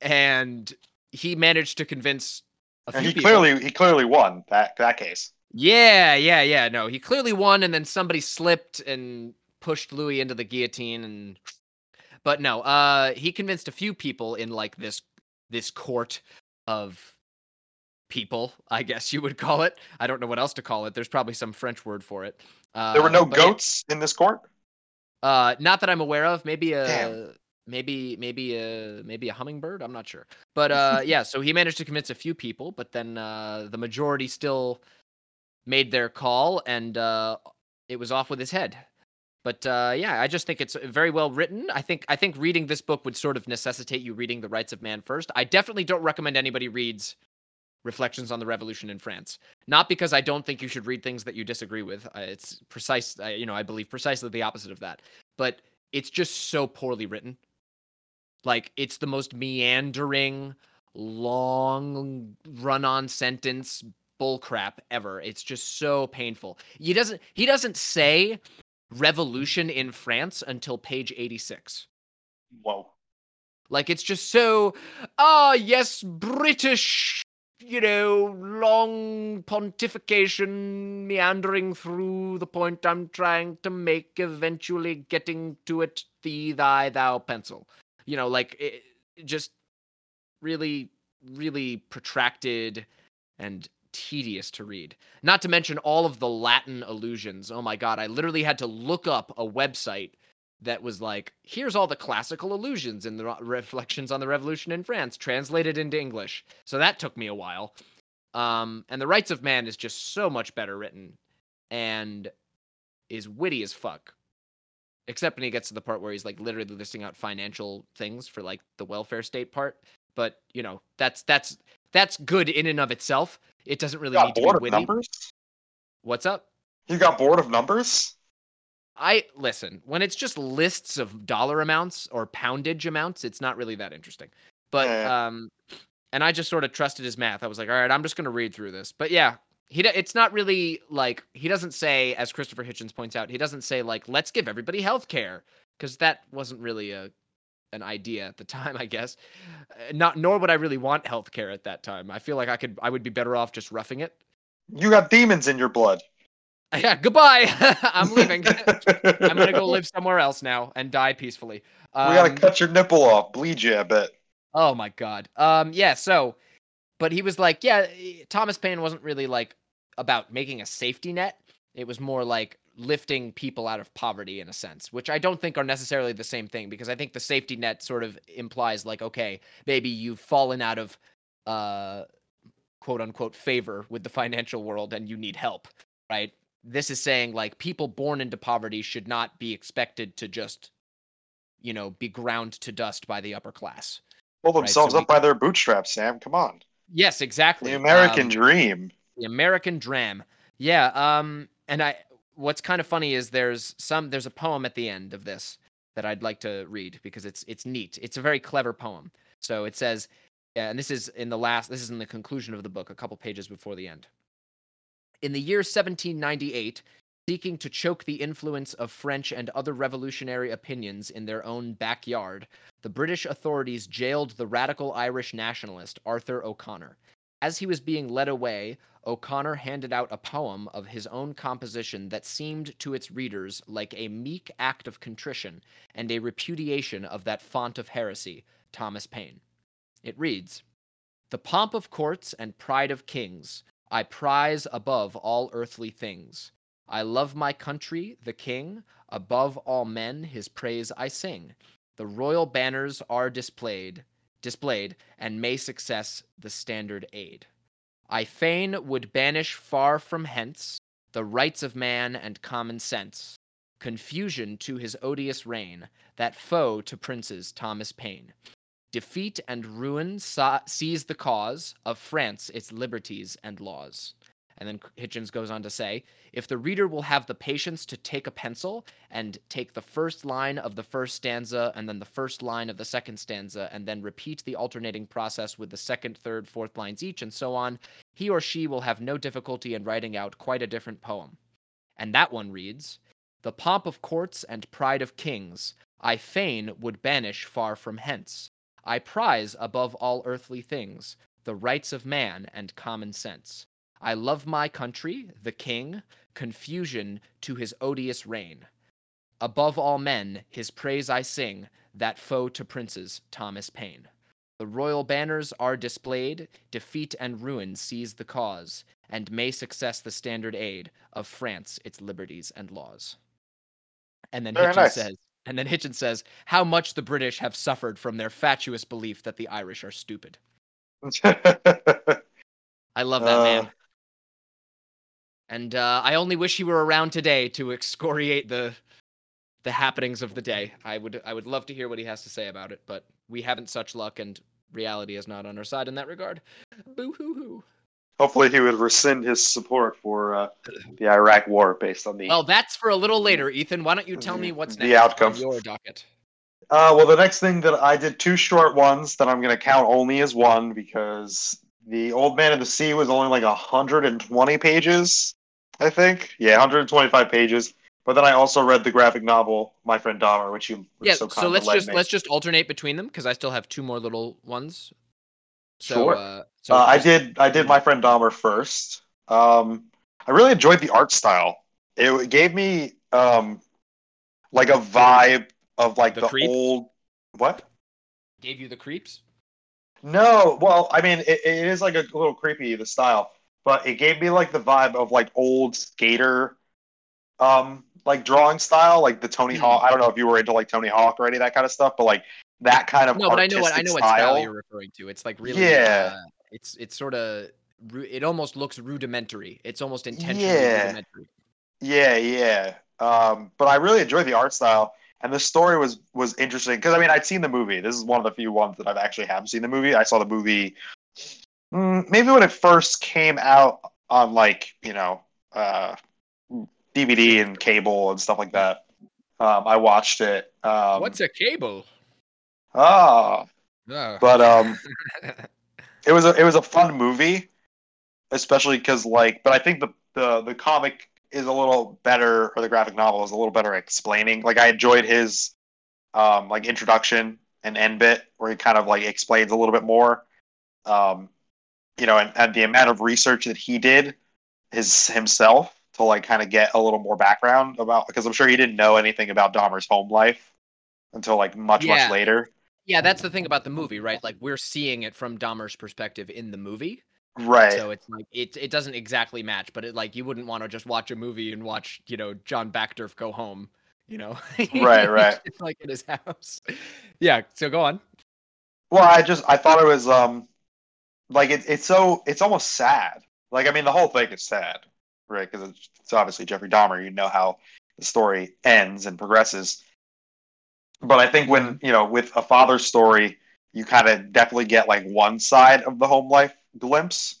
[SPEAKER 2] and he managed to convince a few
[SPEAKER 3] and he
[SPEAKER 2] people.
[SPEAKER 3] clearly he clearly won that that case.
[SPEAKER 2] Yeah, yeah, yeah. No, he clearly won, and then somebody slipped and pushed Louis into the guillotine, and but no, uh, he convinced a few people in like this this court of people, I guess you would call it. I don't know what else to call it. There's probably some French word for it. Uh,
[SPEAKER 3] There were no
[SPEAKER 2] yeah,
[SPEAKER 3] goats in this court.
[SPEAKER 2] uh, not that I'm aware of. Maybe a
[SPEAKER 3] Damn.
[SPEAKER 2] maybe maybe a maybe a hummingbird. I'm not sure. But uh, yeah, so he managed to convince a few people, but then uh, the majority still made their call, and uh, it was off with his head. But uh, yeah, I just think it's very well written. I think I think reading this book would sort of necessitate you reading The Rights of Man first. I definitely don't recommend anybody reads Reflections on the Revolution in France. Not because I don't think you should read things that you disagree with. Uh, it's precise, uh, you know, I believe precisely the opposite of that. But it's just so poorly written. Like it's the most meandering, long run-on sentence bullcrap ever. It's just so painful. He doesn't he doesn't say revolution in France until page 86.
[SPEAKER 3] Whoa.
[SPEAKER 2] Like it's just so ah yes, British you know, long pontification meandering through the point I'm trying to make, eventually getting to it, thee, thy, thou, pencil. You know, like it, just really, really protracted and tedious to read. Not to mention all of the Latin allusions. Oh my god, I literally had to look up a website that was like, here's all the classical allusions in the reflections on the revolution in France, translated into English. So that took me a while. Um, and the Rights of Man is just so much better written and is witty as fuck. Except when he gets to the part where he's like literally listing out financial things for like the welfare state part. But you know, that's that's that's good in and of itself. It doesn't really need to
[SPEAKER 3] bored
[SPEAKER 2] be
[SPEAKER 3] of
[SPEAKER 2] witty.
[SPEAKER 3] numbers.
[SPEAKER 2] What's up?
[SPEAKER 3] You got bored of numbers.
[SPEAKER 2] I listen, when it's just lists of dollar amounts or poundage amounts, it's not really that interesting. But
[SPEAKER 3] Yeah.
[SPEAKER 2] um and I just sort of trusted his math. I was like, "All right, I'm just going to read through this." But yeah, he it's not really like he doesn't say as Christopher Hitchens points out, he doesn't say like, "Let's give everybody health care," because that wasn't really a an idea at the time, I guess. Uh, Not nor would I really want healthcare at that time. I feel like I could I would be better off just roughing it.
[SPEAKER 3] You got demons in your blood.
[SPEAKER 2] Yeah, goodbye. I'm leaving. I'm gonna go live somewhere else now and die peacefully.
[SPEAKER 3] we gotta
[SPEAKER 2] Um,
[SPEAKER 3] cut your nipple off, bleed you a bit.
[SPEAKER 2] Oh my god. Um yeah, so but he was like, yeah, Thomas Paine wasn't really like about making a safety net. It was more like lifting people out of poverty in a sense, which I don't think are necessarily the same thing because I think the safety net sort of implies like okay, maybe you've fallen out of uh quote unquote favor with the financial world and you need help, right? This is saying like people born into poverty should not be expected to just you know, be ground to dust by the upper class.
[SPEAKER 3] Pull
[SPEAKER 2] Right,
[SPEAKER 3] themselves
[SPEAKER 2] so we-
[SPEAKER 3] up by their bootstraps, Sam. Come on.
[SPEAKER 2] Yes, exactly.
[SPEAKER 3] The American
[SPEAKER 2] Um,
[SPEAKER 3] dream.
[SPEAKER 2] the American Dram. Yeah. Um. And I, what's kind of funny is there's some there's a poem at the end of this that I'd like to read because it's it's neat. It's a very clever poem. So it says, uh, and this is in the last. This is in the conclusion of the book, a couple pages before the end. In the year 1798, seeking to choke the influence of French and other revolutionary opinions in their own backyard, the British authorities jailed the radical Irish nationalist Arthur O'Connor. As he was being led away, O'Connor handed out a poem of his own composition that seemed to its readers like a meek act of contrition and a repudiation of that font of heresy, Thomas Paine. It reads The pomp of courts and pride of kings I prize above all earthly things. I love my country, the king, above all men his praise I sing. The royal banners are displayed, displayed, and may success the standard aid. I fain would banish far from hence the rights of man and common sense, confusion to his odious reign, that foe to princes Thomas Paine. Defeat and ruin sa- seize the cause of France its liberties and laws. And then Hitchens goes on to say, if the reader will have the patience to take a pencil and take the first line of the first stanza and then the first line of the second stanza and then repeat the alternating process with the second, third, fourth lines each and so on, he or she will have no difficulty in writing out quite a different poem. And that one reads The pomp of courts and pride of kings I fain would banish far from hence. I prize above all earthly things the rights of man and common sense. I love my country, the king, confusion to his odious reign. Above all men, his praise I sing, that foe to princes, Thomas Paine. The royal banners are displayed, defeat and ruin seize the cause, and may success the standard aid of France its liberties and laws. And then
[SPEAKER 3] Very
[SPEAKER 2] Hitchens
[SPEAKER 3] nice.
[SPEAKER 2] says, and then Hitchens says, how much the British have suffered from their fatuous belief that the Irish are stupid. I love that
[SPEAKER 3] Uh,
[SPEAKER 2] man. And uh, I only wish he were around today to excoriate the the happenings of the day. I would I would love to hear what he has to say about it, but we haven't such luck, and reality is not on our side in that regard. Boo hoo hoo.
[SPEAKER 3] Hopefully, he would rescind his support for uh, the Iraq War based on the.
[SPEAKER 2] Well, that's for a little later, Ethan. Why don't you tell me what's
[SPEAKER 3] The
[SPEAKER 2] next
[SPEAKER 3] outcome.
[SPEAKER 2] on your docket?
[SPEAKER 3] Uh, well, the next thing that I did two short ones that I'm going to count only as one because the Old Man of the Sea was only like 120 pages, I think. Yeah, 125 pages. But then I also read the graphic novel My Friend Dahmer, which you
[SPEAKER 2] Yeah,
[SPEAKER 3] so
[SPEAKER 2] so, let's just
[SPEAKER 3] me.
[SPEAKER 2] let's just alternate between them because I still have two more little ones. So,
[SPEAKER 3] Sure.
[SPEAKER 2] uh, so
[SPEAKER 3] uh, I did. I did My Friend Dahmer first. Um, I really enjoyed the art style. It gave me um, like a vibe of like
[SPEAKER 2] The
[SPEAKER 3] the,
[SPEAKER 2] Creep?
[SPEAKER 3] old what?
[SPEAKER 2] gave you the creeps.
[SPEAKER 3] No, well, I mean, it, it is like a little creepy the style, but it gave me like the vibe of like old skater, um, like drawing style, like the Tony
[SPEAKER 2] Hmm.
[SPEAKER 3] Hawk. I don't know if you were into like Tony Hawk or any of that kind of stuff, but like that kind of
[SPEAKER 2] No, but I know what I know what style
[SPEAKER 3] style.
[SPEAKER 2] you're referring to. It's like really,
[SPEAKER 3] Yeah.
[SPEAKER 2] uh, it's it's sort of it almost looks rudimentary. It's almost intentionally
[SPEAKER 3] Yeah.
[SPEAKER 2] rudimentary.
[SPEAKER 3] Yeah, yeah. Um, but I really enjoyed the art style, and the story was was interesting because I mean I'd seen the movie. This is one of the few ones that I've actually have seen the movie. I saw the movie maybe when it first came out on like you know uh, DVD and cable and stuff like that. Um, I watched it. Um,
[SPEAKER 2] What's a cable?
[SPEAKER 3] ah?
[SPEAKER 2] Oh.
[SPEAKER 3] But um, it was a it was a fun movie, especially because like, but I think the the the comic is a little better, or the graphic novel is a little better explaining. Like I enjoyed his um like introduction and end bit where he kind of like explains a little bit more. Um, you know, and, and the amount of research that he did his himself to like kind of get a little more background about because I'm sure he didn't know anything about Dahmer's home life until like much
[SPEAKER 2] Yeah.
[SPEAKER 3] much later.
[SPEAKER 2] Yeah, that's the thing about the movie, right? Like we're seeing it from Dahmer's perspective in the movie.
[SPEAKER 3] Right.
[SPEAKER 2] So it's like it it doesn't exactly match, but it like you wouldn't want to just watch a movie and watch, you know, John Backderf go home, you know.
[SPEAKER 3] Right, right.
[SPEAKER 2] It's like in his house. Yeah, so go on.
[SPEAKER 3] Well, I just I thought it was um like it, it's so it's almost sad. Like I mean the whole thing is sad, right? Because it's, it's obviously Jeffrey Dahmer. You know how the story ends and progresses. But I think when you know with a father's story, you kind of definitely get like one side of the home life glimpse,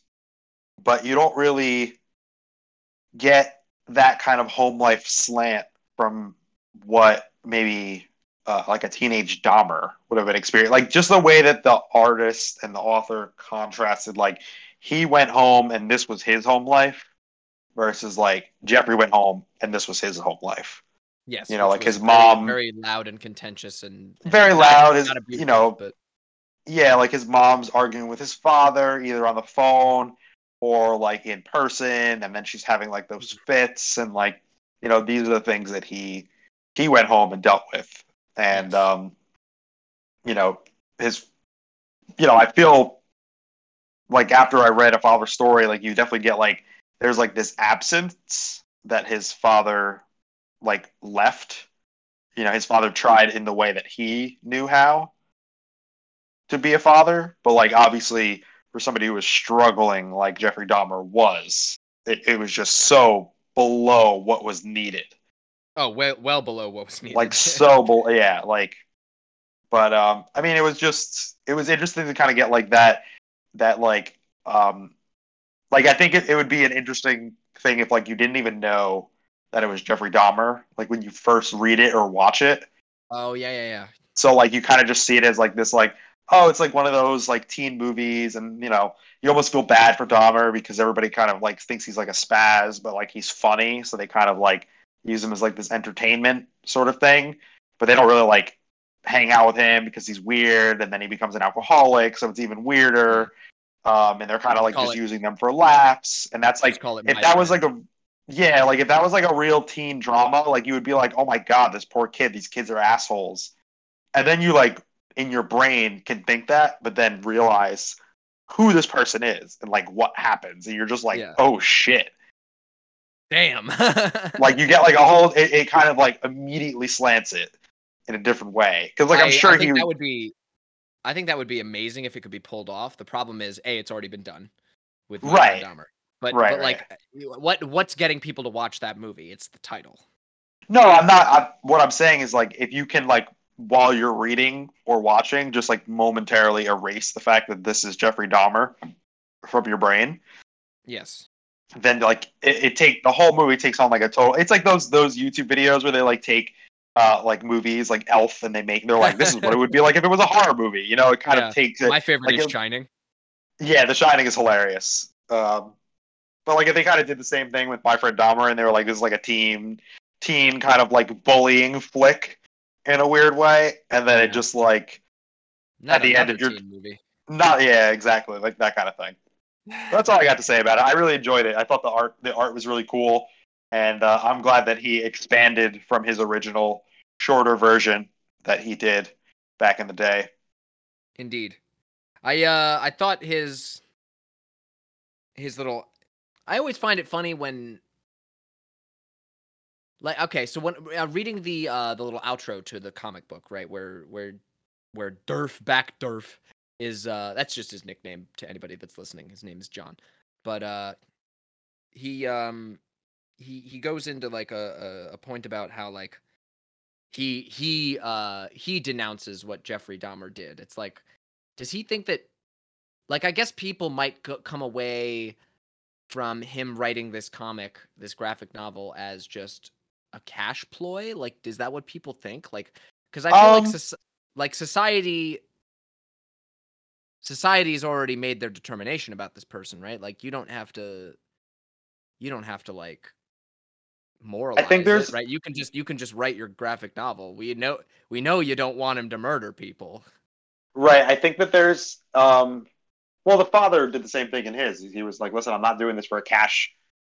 [SPEAKER 3] but you don't really get that kind of home life slant from what maybe uh, like a teenage Dahmer would have been experienced. Like just the way that the artist and the author contrasted, like he went home and this was his home life versus like Jeffrey went home and this was his home life.
[SPEAKER 2] Yes.
[SPEAKER 3] You know, like his
[SPEAKER 2] very-
[SPEAKER 3] mom-
[SPEAKER 2] very loud and contentious and, and
[SPEAKER 3] Very loud, his- you know,
[SPEAKER 2] but
[SPEAKER 3] Yeah, like his mom's arguing with his father either on the phone or like in person, and then she's having like those fits, and like you know these are the things that he he went home and dealt with, and um, you know his, you know I feel like after I read a father's story, like you definitely get like there's like this absence that his father like left. You know, his father tried in the way that he knew how to be a father, but like obviously for somebody who was struggling like Jeffrey Dahmer was, it, it was just so below what was needed.
[SPEAKER 2] Oh, well, well below what was needed.
[SPEAKER 3] Like so yeah, like but um I mean it was just it was interesting to kind of get like that that like um like I think it, it would be an interesting thing if like you didn't even know that it was Jeffrey Dahmer like when you first read it or watch it
[SPEAKER 2] oh yeah, yeah, yeah.
[SPEAKER 3] so like you kind of just see it as like this like oh it's like one of those like teen movies and you know you almost feel bad for Dahmer because everybody kind of like thinks he's like a spaz but like he's funny so they kind of like use him as like this entertainment sort of thing but they don't really like hang out with him because he's weird and then he becomes an alcoholic so it's even weirder. Um and they're kind of like just
[SPEAKER 2] it-
[SPEAKER 3] using them for laughs and that's like if that was like a yeah like if that was like a real teen drama like you would be like oh my god this poor kid these kids are assholes. And then you like in your brain can think that but then realize who this person is and like what happens and you're just like
[SPEAKER 2] Yeah.
[SPEAKER 3] oh shit
[SPEAKER 2] Damn.
[SPEAKER 3] like you get like a whole it, it kind of like immediately slants it in a different way because like
[SPEAKER 2] I,
[SPEAKER 3] i'm sure
[SPEAKER 2] I think
[SPEAKER 3] he
[SPEAKER 2] that would be I think that would be amazing if it could be pulled off. The problem is, a, it's already been done with My
[SPEAKER 3] Right.
[SPEAKER 2] Dahmer. But,
[SPEAKER 3] Right,
[SPEAKER 2] but like, what what's getting people to watch that movie? It's the title.
[SPEAKER 3] No, I'm not. I, what I'm saying is like if you can like while you're reading or watching, just like momentarily erase the fact that this is Jeffrey Dahmer from your brain,
[SPEAKER 2] Yes.
[SPEAKER 3] Then like it, it take the whole movie takes on like a total. It's like those those YouTube videos where they like take uh like movies like Elf and they make they're like this is what it would be like if it was a horror movie. You know, it kind
[SPEAKER 2] Yeah.
[SPEAKER 3] of takes it.
[SPEAKER 2] My favorite
[SPEAKER 3] like
[SPEAKER 2] is
[SPEAKER 3] it-
[SPEAKER 2] Shining.
[SPEAKER 3] Yeah, The Shining is hilarious. Um, but like if they kind of did the same thing with My Friend Dahmer, and they were like, this is like a teen, teen kind of like bullying flick in a weird way, and then
[SPEAKER 2] Yeah.
[SPEAKER 3] it just like
[SPEAKER 2] Not
[SPEAKER 3] the end of your-
[SPEAKER 2] movie.
[SPEAKER 3] not yeah exactly like that kind of thing. That's all I got to say about it. I really enjoyed it. I thought the art the art was really cool, and uh, I'm glad that he expanded from his original shorter version that he did back in the day.
[SPEAKER 2] Indeed. I uh I thought his his little I always find it funny when like okay, so when uh, reading the uh the little outro to the comic book, right, where where where Derf Backderf is uh that's just his nickname to anybody that's listening. His name is John. But uh he um he he goes into like a a, a point about how like he he uh he denounces what Jeffrey Dahmer did. It's like does he think that like i guess people might go, come away from him writing this comic this graphic novel as just a cash ploy like is that what people think like because i feel like
[SPEAKER 3] Um,
[SPEAKER 2] soc- like society society's already made their determination about this person right like you don't have to you don't have to like moralize I
[SPEAKER 3] think
[SPEAKER 2] it,
[SPEAKER 3] there's-
[SPEAKER 2] right. You can just you can just write your graphic novel. We know we know you don't want him to murder people.
[SPEAKER 3] Right. I think that there's um well the father did the same thing in his. He was like, listen, I'm not doing this for a cash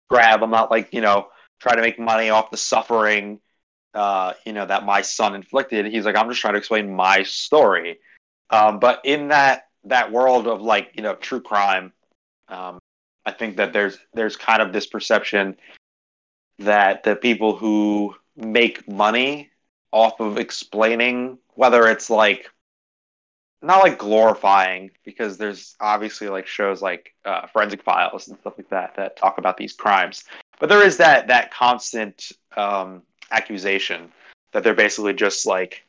[SPEAKER 3] grab. I'm not like, you know, trying to make money off the suffering uh, you know, that my son inflicted. He's like, I'm just trying to explain my story. Um, but in that that world of like, you know, true crime, um, I think that there's there's kind of this perception that the people who make money off of explaining whether it's like not like glorifying because there's obviously like shows like uh, forensic files and stuff like that that talk about these crimes but there is that that constant um, accusation that they're basically just like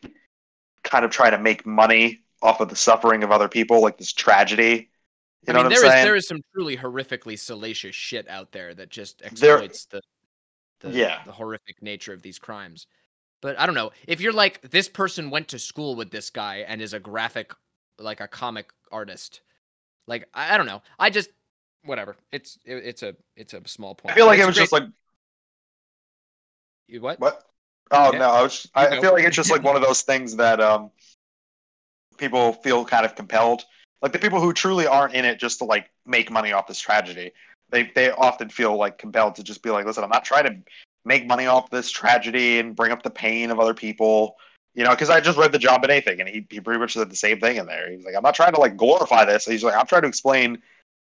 [SPEAKER 3] kind of trying to make money off of the suffering of other people like this tragedy you know
[SPEAKER 2] I mean,
[SPEAKER 3] what
[SPEAKER 2] there
[SPEAKER 3] i'm
[SPEAKER 2] is
[SPEAKER 3] saying
[SPEAKER 2] there is some truly horrifically salacious shit out there that just
[SPEAKER 3] There-
[SPEAKER 2] exploits the the,
[SPEAKER 3] Yeah.
[SPEAKER 2] the horrific nature of these crimes. But I don't know if you're like this person went to school with this guy and is a graphic, like a comic artist. Like I, I don't know. I just whatever. It's it, it's a it's a small point.
[SPEAKER 3] i feel like it was just like
[SPEAKER 2] You- what?
[SPEAKER 3] What? Oh
[SPEAKER 2] Yeah.
[SPEAKER 3] no, I was. I, I feel like it's just like one of those things that um, people feel kind of compelled. Like the people who truly aren't in it just to like make money off this tragedy. They they often feel like compelled to just be like, listen, I'm not trying to make money off this tragedy and bring up the pain of other people. You know, because I just read the JonBenét thing, and he, he pretty much said the same thing in there. He's like, I'm not trying to like glorify this. He's like, I'm trying to explain,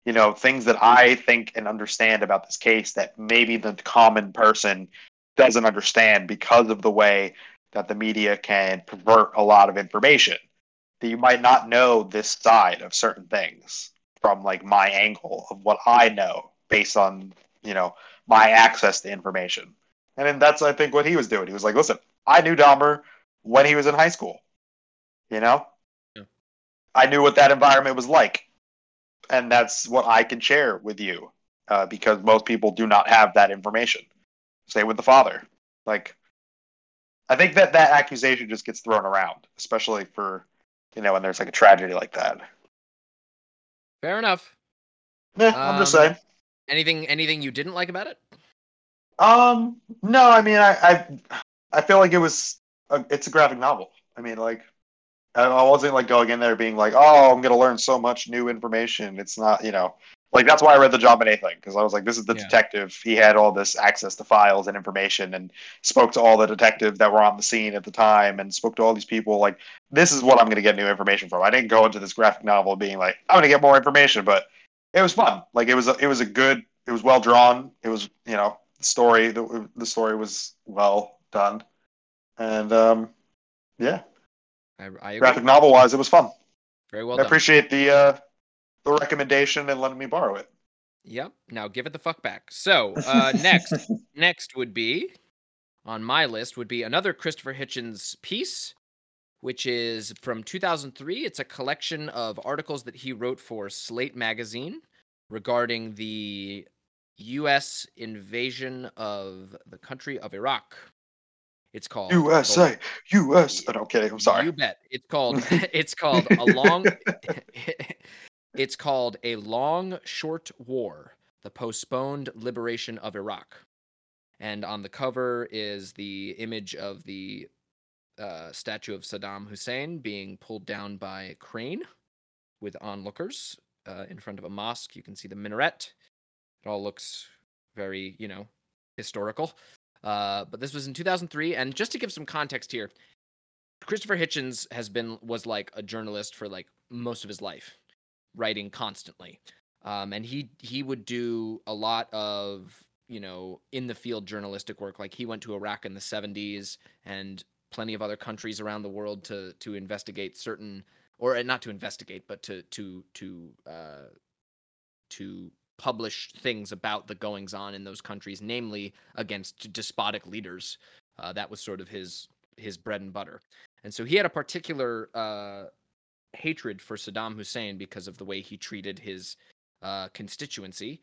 [SPEAKER 3] you know, things that I think and understand about this case that maybe the common person doesn't understand because of the way that the media can pervert a lot of information. That you might not know this side of certain things from like my angle of what I know based on, you know, my access to information. And then that's I think what he was doing. He was like, listen, I knew Dahmer when he was in high school. You know?
[SPEAKER 2] Yeah.
[SPEAKER 3] I knew what that environment was like. And that's what I can share with you. Uh, because most people do not have that information. Same with the father. Like, I think that that accusation just gets thrown around, especially for, you know, when there's like a tragedy like that.
[SPEAKER 2] Fair enough.
[SPEAKER 3] Yeah, I'm just
[SPEAKER 2] Um,
[SPEAKER 3] saying.
[SPEAKER 2] Anything anything you didn't like about it?
[SPEAKER 3] Um, no, I mean, I, I, I feel like it was, a, it's a graphic novel. I mean, like, I, I wasn't like going in there being like, oh, I'm gonna learn so much new information. It's not, you know, like that's why I read the JonBenét anything because I was like, this is the
[SPEAKER 2] Yeah.
[SPEAKER 3] detective. He had all this access to files and information, and spoke to all the detectives that were on the scene at the time, and spoke to all these people. Like, this is what I'm gonna get new information from. I didn't go into this graphic novel being like, I'm gonna get more information, but it was fun. Like, it was, a, it was a good, it was well drawn. It was, you know, the story, the, the story was well done, and um, yeah,
[SPEAKER 2] I, I
[SPEAKER 3] graphic novel wise, it was fun.
[SPEAKER 2] Very well
[SPEAKER 3] I
[SPEAKER 2] done.
[SPEAKER 3] appreciate the uh, the recommendation and letting me borrow it.
[SPEAKER 2] Yep. Now give it the fuck back. So uh, next, next would be on my list would be another Christopher Hitchens piece, which is from 2003. It's a collection of articles that he wrote for Slate magazine regarding the U.S. invasion of the country of Iraq. It's called the-
[SPEAKER 3] USA, US. Oh, no, I'm kidding. I'm sorry.
[SPEAKER 2] you bet. It's called it's called a long it's called a long short war, the postponed liberation of Iraq. And on the cover is the image of the uh, statue of Saddam Hussein being pulled down by a crane with onlookers uh, in front of a mosque. You can see the minaret. It all looks very, you know, historical. Uh, but this was in 2003, and just to give some context here, Christopher Hitchens has been was like a journalist for like most of his life, writing constantly, um, and he he would do a lot of you know in the field journalistic work. Like he went to Iraq in the 70s and plenty of other countries around the world to to investigate certain or not to investigate, but to to to uh, to publish things about the goings on in those countries, namely against despotic leaders. Uh, that was sort of his his bread and butter. And so he had a particular uh, hatred for Saddam Hussein because of the way he treated his uh, constituency.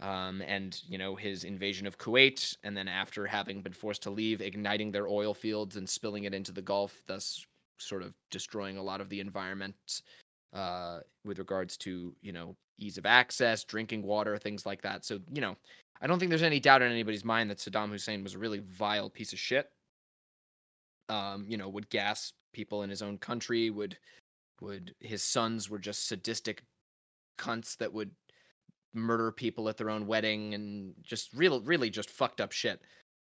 [SPEAKER 2] Um, and you know his invasion of Kuwait, and then after having been forced to leave, igniting their oil fields and spilling it into the Gulf, thus sort of destroying a lot of the environment uh, with regards to you know ease of access, drinking water, things like that. So, you know, I don't think there's any doubt in anybody's mind that Saddam Hussein was a really vile piece of shit. Um, you know, would gas people in his own country, would would his sons were just sadistic cunts that would murder people at their own wedding and just real really just fucked up shit.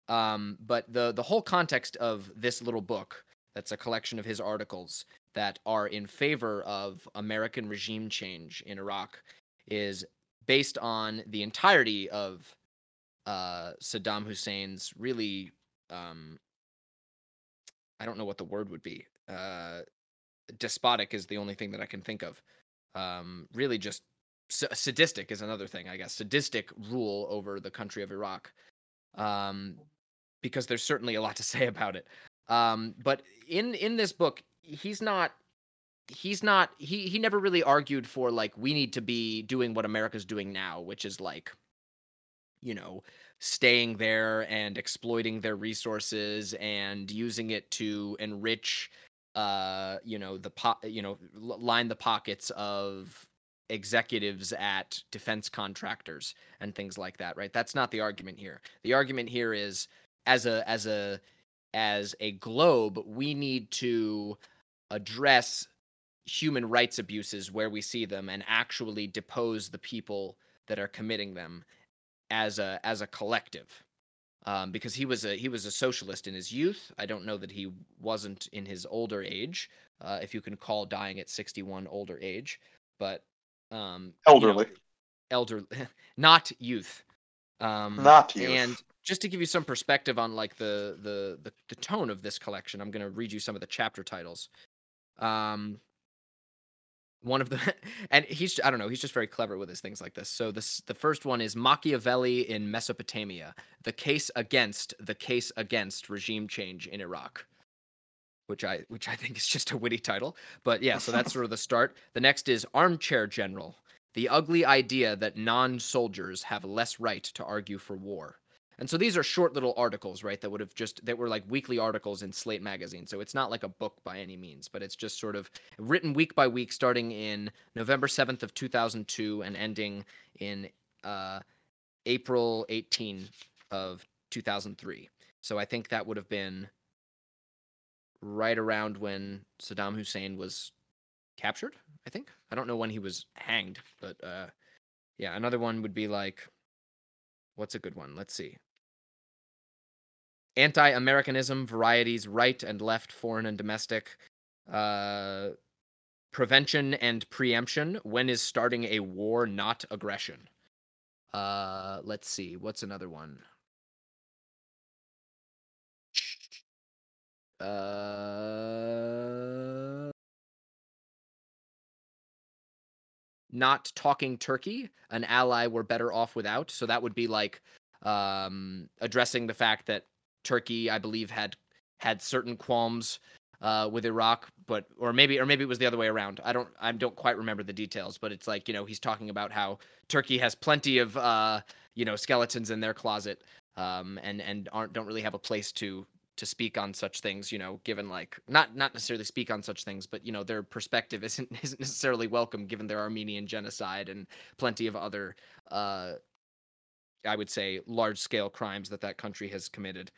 [SPEAKER 2] Um, but the the whole context of this little book that's a collection of his articles that are in favor of American regime change in Iraq is based on the entirety of uh, Saddam Hussein's really um, I don't know what the word would be. Uh, despotic is the only thing that I can think of. Um, really, just sadistic is another thing, I guess. Sadistic rule over the country of Iraq. Um, because there's certainly a lot to say about it. Um, but in in this book, he's not he's not he he never really argued for like we need to be doing what America's doing now, which is like you know staying there and exploiting their resources and using it to enrich uh you know the po- you know line the pockets of executives at defense contractors and things like that right? That's not the argument here. The argument here is as a as a as a globe we need to address human rights abuses where we see them and actually depose the people that are committing them as a as a collective um, because he was a he was a socialist in his youth. I don't know that he wasn't in his older age uh, if you can call dying at 61 older age but um
[SPEAKER 3] elderly
[SPEAKER 2] you know, elder not youth. Um
[SPEAKER 3] not youth.
[SPEAKER 2] and just to give you some perspective on like the the the, the tone of this collection, I'm going to read you some of the chapter titles. Um, one of the and he's I don't know he's just very clever with his things like this. So this the first one is Machiavelli in Mesopotamia: the case against the case against regime change in Iraq, which I which I think is just a witty title. But yeah, so that's sort of the start. The next is Armchair General: the ugly idea that non-soldiers have less right to argue for war. And so these are short little articles, right? That would have just that were like weekly articles in Slate magazine. So it's not like a book by any means, but it's just sort of written week by week, starting in November seventh of two thousand two and ending in uh, April 18 of two thousand three. So I think that would have been right around when Saddam Hussein was captured. I think I don't know when he was hanged, but uh, yeah, another one would be like, what's a good one? Let's see anti-Americanism varieties, right and left, foreign and domestic, uh, prevention and preemption. When is starting a war not aggression? Uh, let's see. What's another one? Uh, not talking Turkey, an ally we're better off without. So that would be like um, addressing the fact that Turkey, I believe, had had certain qualms uh, with Iraq, but or maybe or maybe it was the other way around. I don't I don't quite remember the details, but it's like you know he's talking about how Turkey has plenty of uh, you know skeletons in their closet, um, and and aren't don't really have a place to to speak on such things. You know, given like not not necessarily speak on such things, but you know their perspective isn't isn't necessarily welcome given their Armenian genocide and plenty of other. Uh, I would say large scale crimes that that country has committed.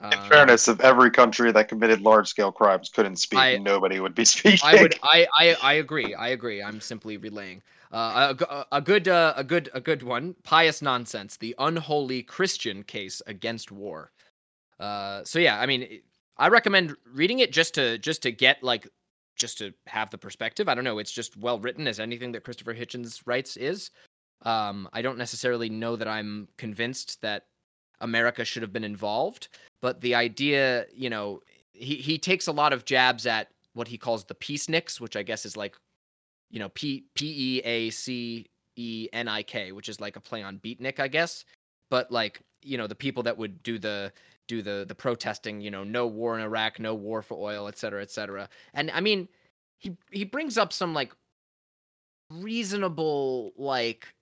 [SPEAKER 3] In um, fairness, if every country that committed large scale crimes couldn't speak, I, nobody would be speaking.
[SPEAKER 2] I would. I, I, I agree. I agree. I'm simply relaying. Uh, a, a good uh, a good a good one. Pious nonsense. The unholy Christian case against war. Uh, so yeah, I mean, I recommend reading it just to just to get like just to have the perspective. I don't know. It's just well written as anything that Christopher Hitchens writes is. Um, I don't necessarily know that I'm convinced that America should have been involved, but the idea, you know, he he takes a lot of jabs at what he calls the peaceniks, which I guess is like, you know, P P E A C E N I K, which is like a play on beatnik, I guess. But like, you know, the people that would do the do the the protesting, you know, no war in Iraq, no war for oil, et cetera, et cetera. And I mean, he he brings up some like reasonable like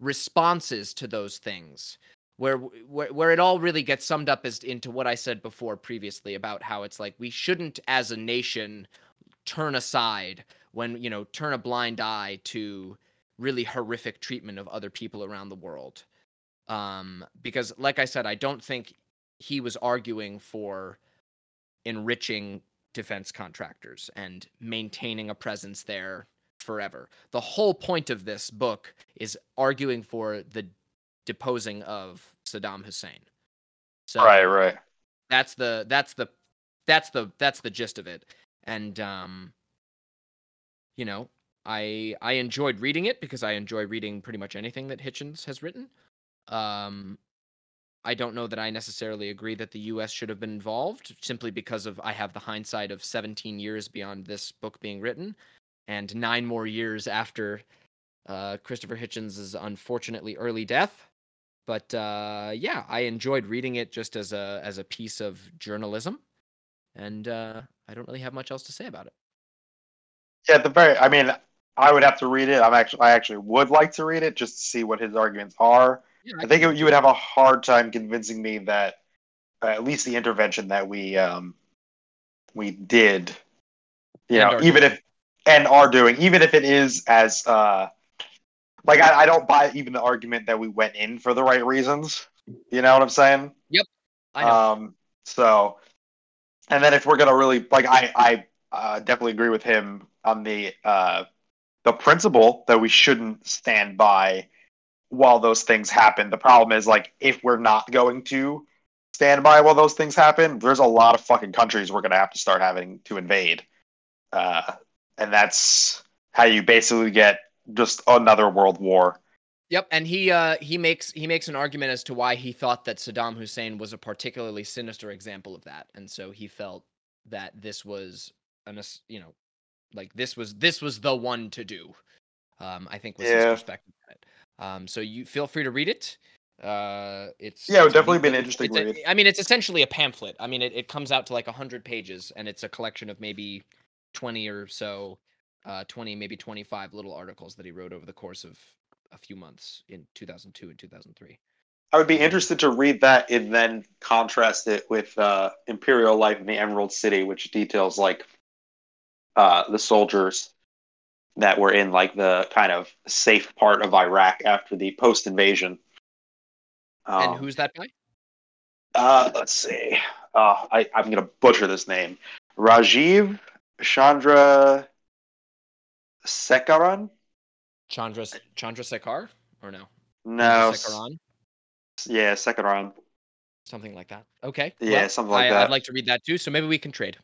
[SPEAKER 2] responses to those things where, where where it all really gets summed up as into what I said before previously about how it's like we shouldn't as a nation turn aside when you know turn a blind eye to really horrific treatment of other people around the world. Um because like i said i don't think he was arguing for enriching defense contractors and maintaining a presence there forever. The whole point of this book is arguing for the deposing of saddam hussein. So
[SPEAKER 3] right, right.
[SPEAKER 2] that's the that's the that's the that's the gist of it. And um you know i i enjoyed reading it because i enjoy reading pretty much anything that hitchens has written. Um i don't know that i necessarily agree that the us should have been involved simply because of i have the hindsight of 17 years beyond this book being written and nine more years after uh, christopher hitchens' unfortunately early death but uh, yeah i enjoyed reading it just as a as a piece of journalism and uh, I don't really have much else to say about it.
[SPEAKER 3] Yeah, at the very. I mean, I would have to read it. I'm actually, I actually would like to read it just to see what his arguments are.
[SPEAKER 2] Yeah,
[SPEAKER 3] I think it, you would have a hard time convincing me that uh, at least the intervention that we um we did, you
[SPEAKER 2] And
[SPEAKER 3] know, even if and are doing, even if it is as uh like I, I don't buy even the argument that we went in for the right reasons. You know what I'm saying?
[SPEAKER 2] I know.
[SPEAKER 3] Um, so, and then if we're gonna really like, I I uh, definitely agree with him on the uh, the principle that we shouldn't stand by while those things happen. The problem is like if we're not going to stand by while those things happen, there's a lot of fucking countries we're gonna have to start having to invade, uh, and that's how you basically get just another world war.
[SPEAKER 2] Yep, and he uh, he makes he makes an argument as to why he thought that Saddam Hussein was a particularly sinister example of that, and so he felt that this was an you know like this was this was the one to do. Um, I think was his perspective. on it. Um, so you feel free to read it. Uh, it's
[SPEAKER 3] Yeah, it would definitely be an interesting
[SPEAKER 2] it's
[SPEAKER 3] read.
[SPEAKER 2] I mean, it's essentially a pamphlet. I mean, it, it comes out to like hundred pages, and it's a collection of maybe twenty or so, uh, twenty maybe twenty five little articles that he wrote over the course of a few months in 2002 and 2003.
[SPEAKER 3] I would be interested to read that and then contrast it with uh, Imperial Life in the Emerald City, which details like uh, the soldiers that were in like the kind of safe part of Iraq after the post invasion.
[SPEAKER 2] and who's that by?
[SPEAKER 3] Uh, let's see. Uh, I, I'm going to butcher this name. Rajiv Chandra Sekaran?
[SPEAKER 2] Chandra Chandra Sekhar or no?
[SPEAKER 3] No.
[SPEAKER 2] Sekaran.
[SPEAKER 3] Yeah, Sekaran.
[SPEAKER 2] something like that. Okay.
[SPEAKER 3] Yeah,
[SPEAKER 2] well,
[SPEAKER 3] something like
[SPEAKER 2] I,
[SPEAKER 3] that.
[SPEAKER 2] I'd like to read that too, so maybe we can trade.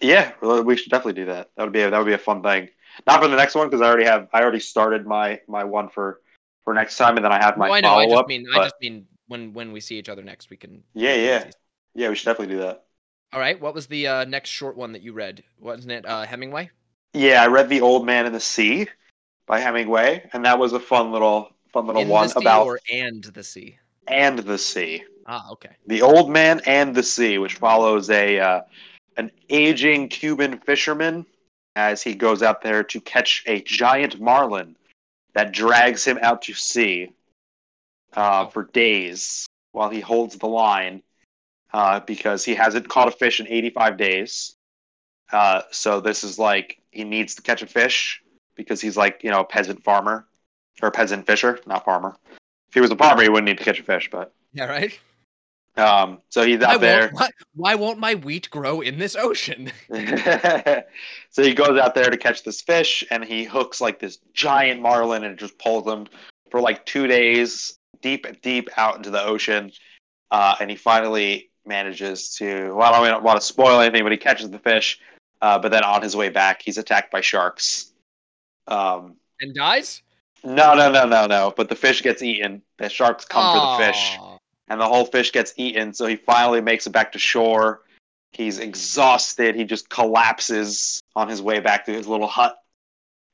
[SPEAKER 3] Yeah, well, we should definitely do that. That would be a, that would be a fun thing. Not for the next one because I already have I already started my my one for for next time, and then I have my
[SPEAKER 2] No, I know. I just
[SPEAKER 3] up.
[SPEAKER 2] mean,
[SPEAKER 3] but
[SPEAKER 2] I just mean when when we see each other next, we can.
[SPEAKER 3] Yeah, yeah. yeah, we should definitely do that.
[SPEAKER 2] All right. What was the uh, next short one that you read? Wasn't it uh, Hemingway?
[SPEAKER 3] Yeah, I read The Old Man in the Sea by Hemingway, and that was a fun little fun little
[SPEAKER 2] In
[SPEAKER 3] one
[SPEAKER 2] the sea
[SPEAKER 3] about
[SPEAKER 2] or and the sea.
[SPEAKER 3] and the sea.
[SPEAKER 2] Ah, okay.
[SPEAKER 3] The Old Man and the Sea, which follows a uh, an aging Cuban fisherman as he goes out there to catch a giant marlin that drags him out to sea uh, for days while he holds the line uh, because he hasn't caught a fish in 85 days. Uh, so this is like he needs to catch a fish because he's like you know a peasant farmer or a peasant fisher, not farmer. If he was a farmer, he wouldn't need to catch a fish, but
[SPEAKER 2] Yeah. Right.
[SPEAKER 3] um, so he's
[SPEAKER 2] Why
[SPEAKER 3] out there.
[SPEAKER 2] won't, why, why won't my wheat grow in this ocean?
[SPEAKER 3] so he goes out there to catch this fish and he hooks like this giant marlin and just pulls him for like two days deep deep out into the ocean uh, and he finally manages to well i don't want to spoil anything but he catches the fish uh, but then on his way back he's attacked by sharks um,
[SPEAKER 2] and dies.
[SPEAKER 3] no no no no no but the fish gets eaten the sharks come for the fish and the whole fish gets eaten. So he finally makes it back to shore. He's exhausted. He just collapses on his way back to his little hut,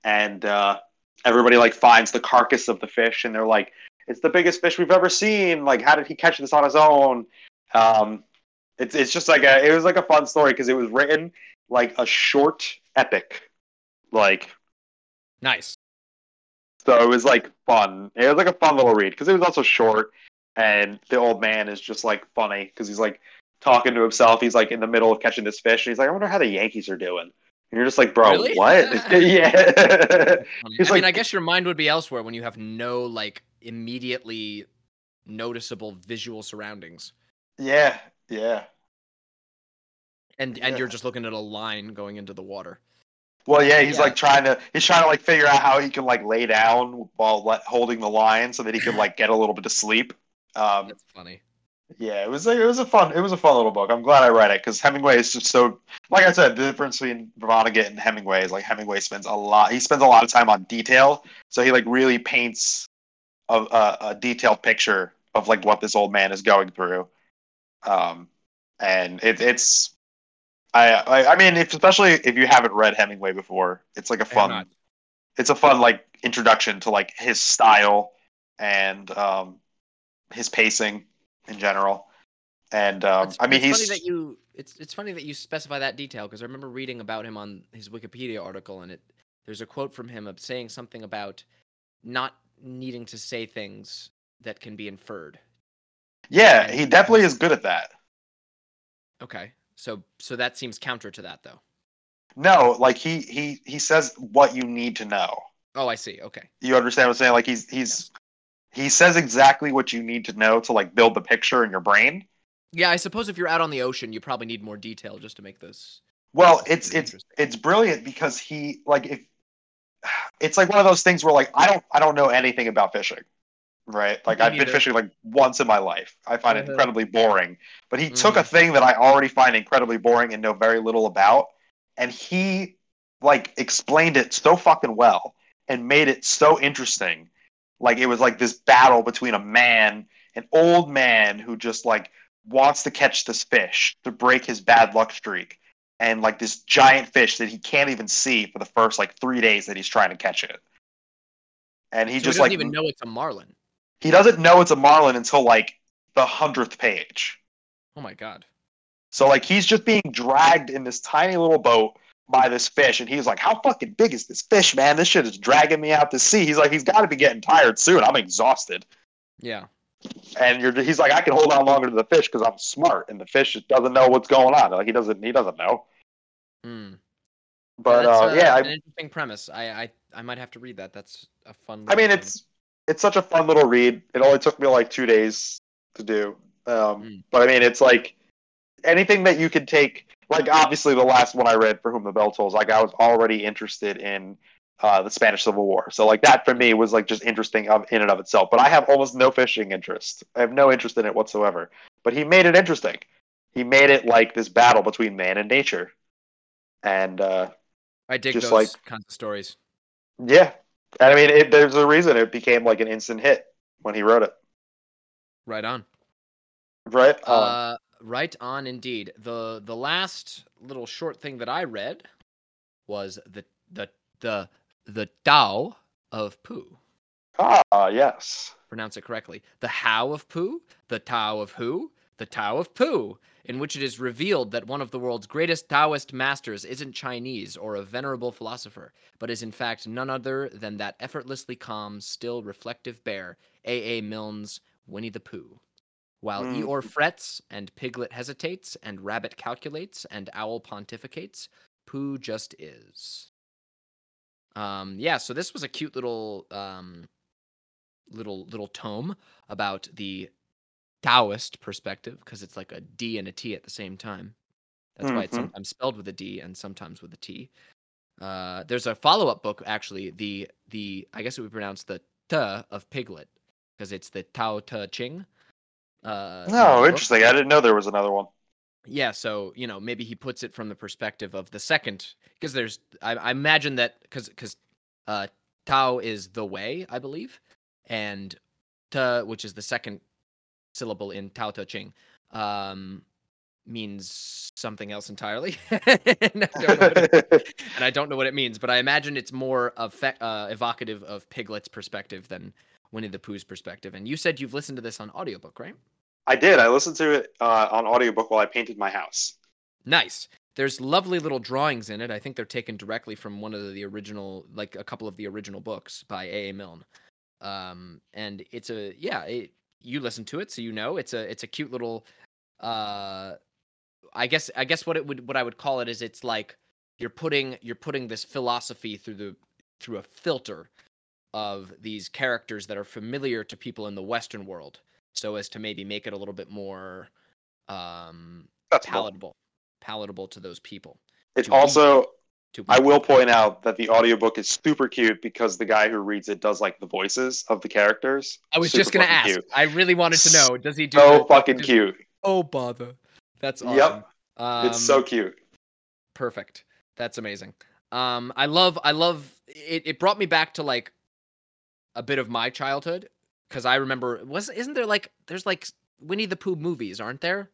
[SPEAKER 3] and uh, everybody like finds the carcass of the fish, and they're like, "It's the biggest fish we've ever seen. Like, how did he catch this on his own?" Um, it's it's just like a it was like a fun story because it was written like a short epic, like
[SPEAKER 2] Nice.
[SPEAKER 3] so it was like fun. It was like a fun little read because it was also short, and the old man is just like funny because he's like talking to himself. He's like in the middle of catching this fish, and he's like, "I wonder how the Yankees are doing." you're just like, bro,
[SPEAKER 2] Really?
[SPEAKER 3] what? yeah. He's
[SPEAKER 2] I mean,
[SPEAKER 3] like-
[SPEAKER 2] I guess your mind would be elsewhere when you have no like immediately noticeable visual surroundings,
[SPEAKER 3] yeah. Yeah.
[SPEAKER 2] and and you're just looking at a line going into the water.
[SPEAKER 3] Well, yeah, he's
[SPEAKER 2] Yeah.
[SPEAKER 3] like trying to he's trying to like figure out how he can like lay down while let, holding the line so that he can like get a little bit of sleep. Um,
[SPEAKER 2] That's funny.
[SPEAKER 3] yeah, it was a, it was a fun it was a fun little book. I'm glad I read it because Hemingway is just so like I said, the difference between Vonnegut and Hemingway is like Hemingway spends a lot he spends a lot of time on detail, so he like really paints a, a, a detailed picture of like what this old man is going through. Um, and it, it's I, I I mean, if, especially if you haven't read Hemingway before, it's like a fun, it's a fun like introduction to like his style and um, his pacing in general. And um,
[SPEAKER 2] It's-
[SPEAKER 3] I mean,
[SPEAKER 2] it's
[SPEAKER 3] he's
[SPEAKER 2] funny that you it's it's funny that you specify that detail because I remember reading about him on his Wikipedia article and it there's a quote from him of saying something about not needing to say things that can be inferred.
[SPEAKER 3] Yeah, he definitely is good at that.
[SPEAKER 2] Okay. So so that seems counter to that though.
[SPEAKER 3] No, like he he he says what you need to know.
[SPEAKER 2] Oh, I see. Okay.
[SPEAKER 3] You understand what I'm saying? Like he's he's he says exactly what you need to know to like build the picture in your brain.
[SPEAKER 2] Yeah, I suppose if you're out on the ocean, you probably need more detail just to make this.
[SPEAKER 3] Well, it's it's it's brilliant because he like if it's like one of those things where like I don't I don't know anything about fishing. Right? Like
[SPEAKER 2] Me
[SPEAKER 3] I've been fishing like once in my life. I find it
[SPEAKER 2] Mhm.
[SPEAKER 3] incredibly boring. But he took a
[SPEAKER 2] Mhm.
[SPEAKER 3] thing that I already find incredibly boring and know very little about and he like explained it so fucking well and made it so interesting. Like it was like this battle between a man, an old man who just like wants to catch this fish to break his bad luck streak and like this giant fish that he can't even see for the first like three days that he's trying to catch it. And he
[SPEAKER 2] so
[SPEAKER 3] just
[SPEAKER 2] he doesn't
[SPEAKER 3] like
[SPEAKER 2] even know it's a marlin.
[SPEAKER 3] He doesn't know it's a marlin until like the hundredth page.
[SPEAKER 2] Oh my god.
[SPEAKER 3] So like he's just being dragged in this tiny little boat by this fish, and he's like, "How fucking big is this fish, man? This shit is dragging me out to sea." He's like, "He's got to be getting tired soon. I'm exhausted."
[SPEAKER 2] Yeah.
[SPEAKER 3] And you're, he's like, "I can hold on longer to the fish because I'm smart, and the fish just doesn't know what's going on. Like he doesn't, he doesn't know."
[SPEAKER 2] Hmm.
[SPEAKER 3] But
[SPEAKER 2] that's,
[SPEAKER 3] uh, yeah,
[SPEAKER 2] an
[SPEAKER 3] I,
[SPEAKER 2] interesting premise. I, I I might have to read that. That's a fun.
[SPEAKER 3] I mean,
[SPEAKER 2] thing.
[SPEAKER 3] it's it's such a fun little read. It only took me like two days to do. Um,
[SPEAKER 2] Mm.
[SPEAKER 3] But I mean, it's like anything that you could take. Like obviously, the last one I read, for whom the bell tolls, like I was already interested in uh, the Spanish Civil War. So like that for me was like just interesting of, in and of itself. But I have almost no fishing interest. I have no interest in it whatsoever. But he made it interesting. He made it like this battle between man and nature. And uh,
[SPEAKER 2] I dig
[SPEAKER 3] just
[SPEAKER 2] those
[SPEAKER 3] like-
[SPEAKER 2] kinds of stories.
[SPEAKER 3] yeah, and I mean, it, there's a reason it became like an instant hit when he wrote it,
[SPEAKER 2] Right on.
[SPEAKER 3] right? Um,
[SPEAKER 2] Uh, right on, indeed. the The last little short thing that I read was the the the the Tao of Pooh.
[SPEAKER 3] ah, yes.
[SPEAKER 2] Pronounce it correctly. The How of Pooh, the Tao of Who, the Tao of Pooh, in which it is revealed that one of the world's greatest Taoist masters isn't Chinese or a venerable philosopher, but is in fact none other than that effortlessly calm, still reflective bear, A. A. Milne's Winnie the Pooh. While
[SPEAKER 3] Mm.
[SPEAKER 2] Eeyore frets, and Piglet hesitates, and Rabbit calculates, and Owl pontificates, Pooh just is. Um, yeah, so this was a cute little um, little little tome about the Taoist perspective because it's like a D and a T at the same time. That's why it's
[SPEAKER 3] Mhm.
[SPEAKER 2] sometimes spelled with a D and sometimes with a T. Uh, there's a follow up book actually. The the I guess it would be pronounced the Te of Piglet because it's the Tao Te Ching. Uh, in the
[SPEAKER 3] No,
[SPEAKER 2] book.
[SPEAKER 3] interesting. I didn't know there was another one.
[SPEAKER 2] Yeah, so you know maybe he puts it from the perspective of the second because there's I, I imagine that because because uh, Tao is the way I believe, and Te which is the second syllable in Tao Te Ching um, means something else entirely, and, I don't know what it, and I don't know what it means, but I imagine it's more effect, uh, evocative of Piglet's perspective than Winnie the Pooh's perspective. And you said you've listened to this on audiobook, right?
[SPEAKER 3] I did. I listened to it uh, on audiobook while I painted my house.
[SPEAKER 2] Nice. There's lovely little drawings in it. I think they're taken directly from one of the original, like a couple of the original books by A. A. Milne. Um, and it's a yeah. It, you listen to it, so you know it's a it's a cute little. Uh, I guess I guess what it would what I would call it is it's like you're putting you're putting this philosophy through the through a filter of these characters that are familiar to people in the Western world, so as to maybe make it a little bit more um,
[SPEAKER 3] That's cool.
[SPEAKER 2] palatable, palatable to those people.
[SPEAKER 3] It's also
[SPEAKER 2] To
[SPEAKER 3] I will point out that the audiobook is super cute because the guy who reads it does like the voices of the characters.
[SPEAKER 2] I was
[SPEAKER 3] Super
[SPEAKER 2] just gonna ask.
[SPEAKER 3] cute.
[SPEAKER 2] I really wanted to know. Does he do?
[SPEAKER 3] So
[SPEAKER 2] the-
[SPEAKER 3] fucking cute.
[SPEAKER 2] Oh bother. That's awesome.
[SPEAKER 3] Yep.
[SPEAKER 2] Um,
[SPEAKER 3] it's so cute.
[SPEAKER 2] perfect. That's amazing. Um, I love. I love. It. It brought me back to like a bit of my childhood because I remember. Was isn't there like there's like Winnie the Pooh movies, aren't there?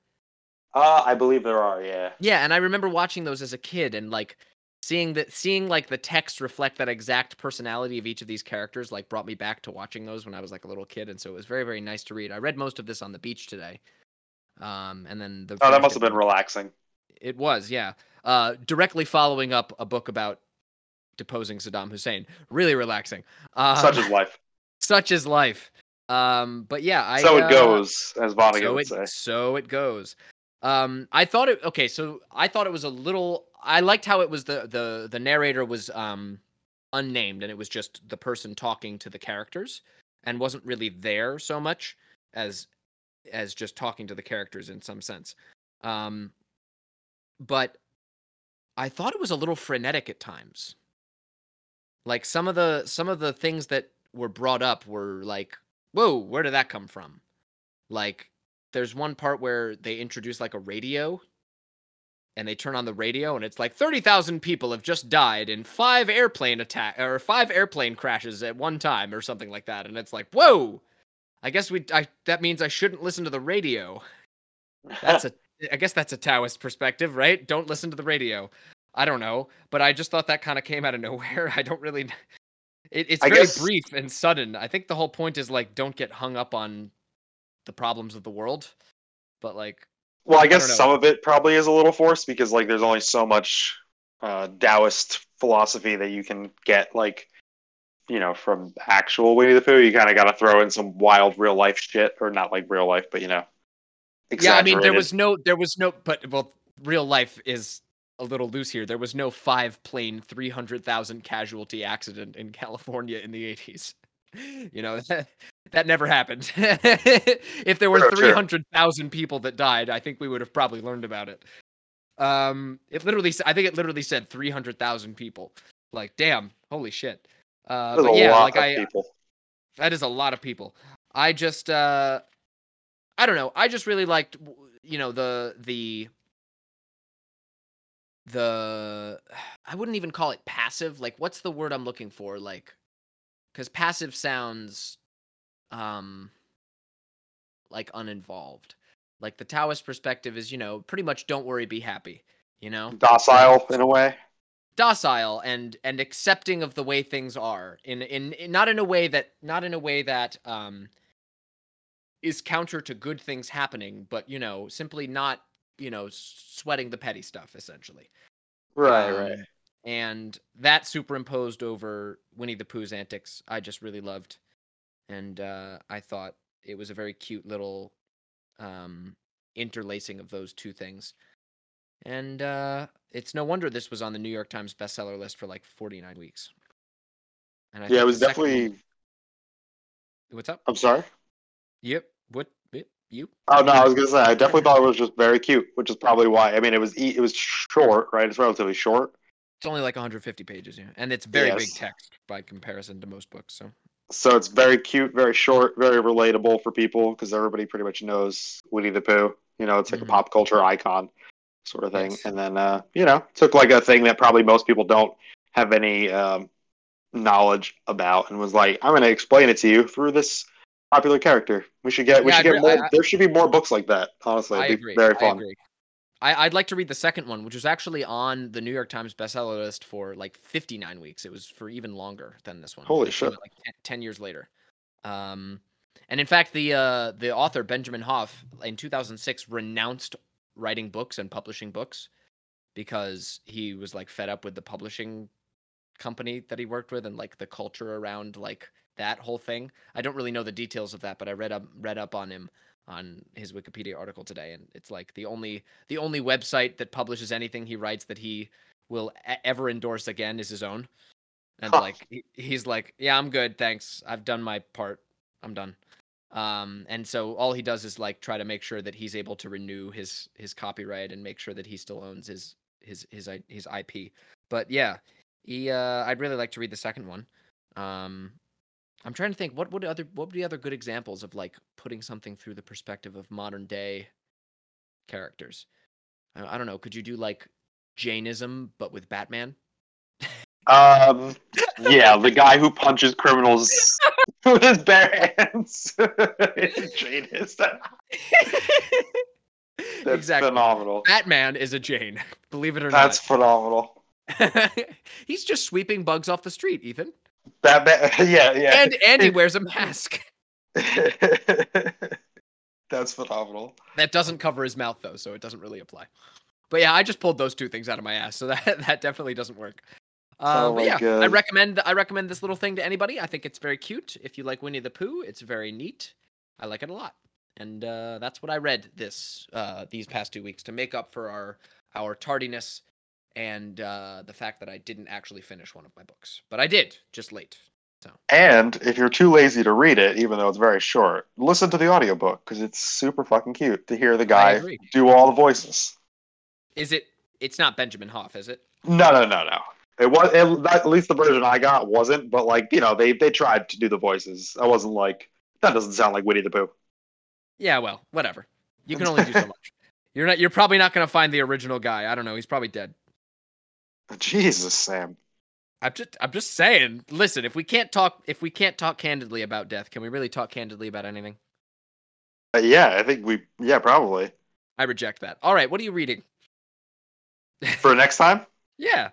[SPEAKER 3] Uh, I believe there are, yeah.
[SPEAKER 2] Yeah, and I remember watching those as a kid and like seeing that seeing like the text reflect that exact personality of each of these characters like brought me back to watching those when I was like a little kid and so it was very very nice to read. I read most of this on the beach today. Um and then the
[SPEAKER 3] Oh, that must have been relaxing.
[SPEAKER 2] It was, yeah. Uh directly following up a book about deposing Saddam Hussein. Really relaxing. Um,
[SPEAKER 3] Such is life.
[SPEAKER 2] such is life. Um but yeah, I
[SPEAKER 3] so
[SPEAKER 2] uh,
[SPEAKER 3] it goes, as Vonnegut
[SPEAKER 2] so
[SPEAKER 3] would
[SPEAKER 2] it,
[SPEAKER 3] say.
[SPEAKER 2] so it goes. Um, I thought it okay. So I thought it was a little. I liked how it was the the the narrator was um unnamed and it was just the person talking to the characters and wasn't really there so much as as just talking to the characters in some sense. Um, but I thought it was a little frenetic at times. Like some of the some of the things that were brought up were like, whoa, where did that come from? Like there's one part where they introduce like a radio and they turn on the radio and it's like 30,000 people have just died in five airplane attack or five airplane crashes at one time or something like that and it's like whoa! I guess we I that means I shouldn't listen to the radio. That's a I guess that's a Taoist perspective right? Don't listen to the radio. I don't know but I just thought that kind of came out of nowhere. I don't really it, it's
[SPEAKER 3] I
[SPEAKER 2] very
[SPEAKER 3] guess-
[SPEAKER 2] brief and sudden. I think the whole point is like don't get hung up on the problems of the world but like
[SPEAKER 3] Well, I
[SPEAKER 2] I
[SPEAKER 3] guess
[SPEAKER 2] don't
[SPEAKER 3] some of it probably is a little forced because like there's only so much uh, Taoist philosophy that you can get like you know from actual Winnie the Pooh. You kind of got to throw in some wild real life shit, or not like real life, but you know.
[SPEAKER 2] Yeah, I mean there was no there was no but well real life is a little loose here. There was no five plane 300,000 casualty accident in California in the 80s. You know, that, that never happened. if there were
[SPEAKER 3] True, true.
[SPEAKER 2] 300,000 people that died, I think we would have probably learned about it. Um it literally, I think it literally said 300,000 people. Like damn, holy shit. Uh
[SPEAKER 3] There's
[SPEAKER 2] but yeah, like I
[SPEAKER 3] people.
[SPEAKER 2] that is a lot of people. I just uh I don't know. I just really liked you know the the the I wouldn't even call it passive. Like what's the word I'm looking for? Like cuz passive sounds um like uninvolved. Like the Taoist perspective is, you know, pretty much don't worry, be happy, you know?
[SPEAKER 3] Docile in a way.
[SPEAKER 2] docile and and accepting of the way things are in, in in not in a way that not in a way that um is counter to good things happening but you know simply not you know sweating the petty stuff essentially
[SPEAKER 3] Right,
[SPEAKER 2] Um,
[SPEAKER 3] right.
[SPEAKER 2] and that superimposed over winnie the pooh's antics i just really loved and uh i thought it was a very cute little um interlacing of those two things and uh it's no wonder this was on the new york times bestseller list for like 49 weeks and I
[SPEAKER 3] Yeah, it was
[SPEAKER 2] second one-
[SPEAKER 3] definitely.
[SPEAKER 2] what's up
[SPEAKER 3] I'm sorry.
[SPEAKER 2] yep what yep, you
[SPEAKER 3] Oh no, I was gonna say I definitely thought it was just very cute, which is probably why. I mean, it was e- it was short, right? It's relatively short,
[SPEAKER 2] it's only like 150 pages yeah and it's very big text by comparison to most books so
[SPEAKER 3] so it's very cute, very short, very relatable for people because everybody pretty much knows Winnie the Pooh. You know, it's like
[SPEAKER 2] Mhm.
[SPEAKER 3] a pop culture icon sort of thing.
[SPEAKER 2] Yes.
[SPEAKER 3] And then, uh, you know, took like a thing that probably most people don't have any um, knowledge about, and was like, I'm going to explain it to you through this popular character. We should get, we
[SPEAKER 2] Yeah,
[SPEAKER 3] should get more.
[SPEAKER 2] I- I-
[SPEAKER 3] there should be more books like that. Honestly,
[SPEAKER 2] I agree.
[SPEAKER 3] very
[SPEAKER 2] I
[SPEAKER 3] fun.
[SPEAKER 2] agree. I, I'd like to read the second one, which was actually on the New York Times bestseller list for like 59 weeks. It was for even longer than this one.
[SPEAKER 3] Holy shit.
[SPEAKER 2] Like 10, 10 years later. Um, and in fact, the uh, the author Benjamin Hoff in 2006 renounced writing books and publishing books because he was like fed up with the publishing company that he worked with and like the culture around like that whole thing. I don't really know the details of that, but I read up read up on him on his Wikipedia article today, and it's like the only the only website that publishes anything he writes that he will ever endorse again is his own. And
[SPEAKER 3] Huh.
[SPEAKER 2] like he, he's like, yeah, I'm good, thanks. I've done my part. I'm done. Um, and so all he does is like try to make sure that he's able to renew his his copyright and make sure that he still owns his his his I- his IP. But yeah, he uh, I'd really like to read the second one. Um, I'm trying to think what would other what would be other good examples of like putting something through the perspective of modern day characters. I, I don't know. Could you do like Jainism but with Batman?
[SPEAKER 3] Um, yeah, the guy who punches criminals with his bare hands. Janus. That's
[SPEAKER 2] exactly.
[SPEAKER 3] phenomenal.
[SPEAKER 2] Batman is a Jain. Believe it or not.
[SPEAKER 3] That's phenomenal.
[SPEAKER 2] He's just sweeping bugs off the street, Ethan.
[SPEAKER 3] Batman. Yeah, yeah.
[SPEAKER 2] And and he wears a mask.
[SPEAKER 3] That's phenomenal.
[SPEAKER 2] That doesn't cover his mouth though, so it doesn't really apply. But yeah, I just pulled those two things out of my ass, so that that definitely doesn't work. Uh,
[SPEAKER 3] Oh
[SPEAKER 2] but yeah, I recommend I recommend this little thing to anybody. I think it's very cute. If you like Winnie the Pooh, it's very neat. I like it a lot, and uh, that's what I read this uh, these past two weeks to make up for our our tardiness and uh, the fact that I didn't actually finish one of my books, but I did just late. So.
[SPEAKER 3] And if you're too lazy to read it, even though it's very short, listen to the audiobook because it's super fucking cute to hear the guy do all the voices.
[SPEAKER 2] Is it? It's not Benjamin Hoff, is it?
[SPEAKER 3] No, no, no, no. It was it, at least the version I got wasn't, but like you know, they they tried to do the voices. I wasn't like that doesn't sound like Winnie the Pooh.
[SPEAKER 2] Yeah, well, whatever. You can only do so much. You're not. You're probably not going to find the original guy. I don't know. He's probably dead.
[SPEAKER 3] Jesus, Sam.
[SPEAKER 2] I'm just. I'm just saying. Listen, if we can't talk, if we can't talk candidly about death, can we really talk candidly about anything?
[SPEAKER 3] Uh, yeah, I think we yeah probably
[SPEAKER 2] I reject that. All right, what are you reading?
[SPEAKER 3] for next time.
[SPEAKER 2] Yeah.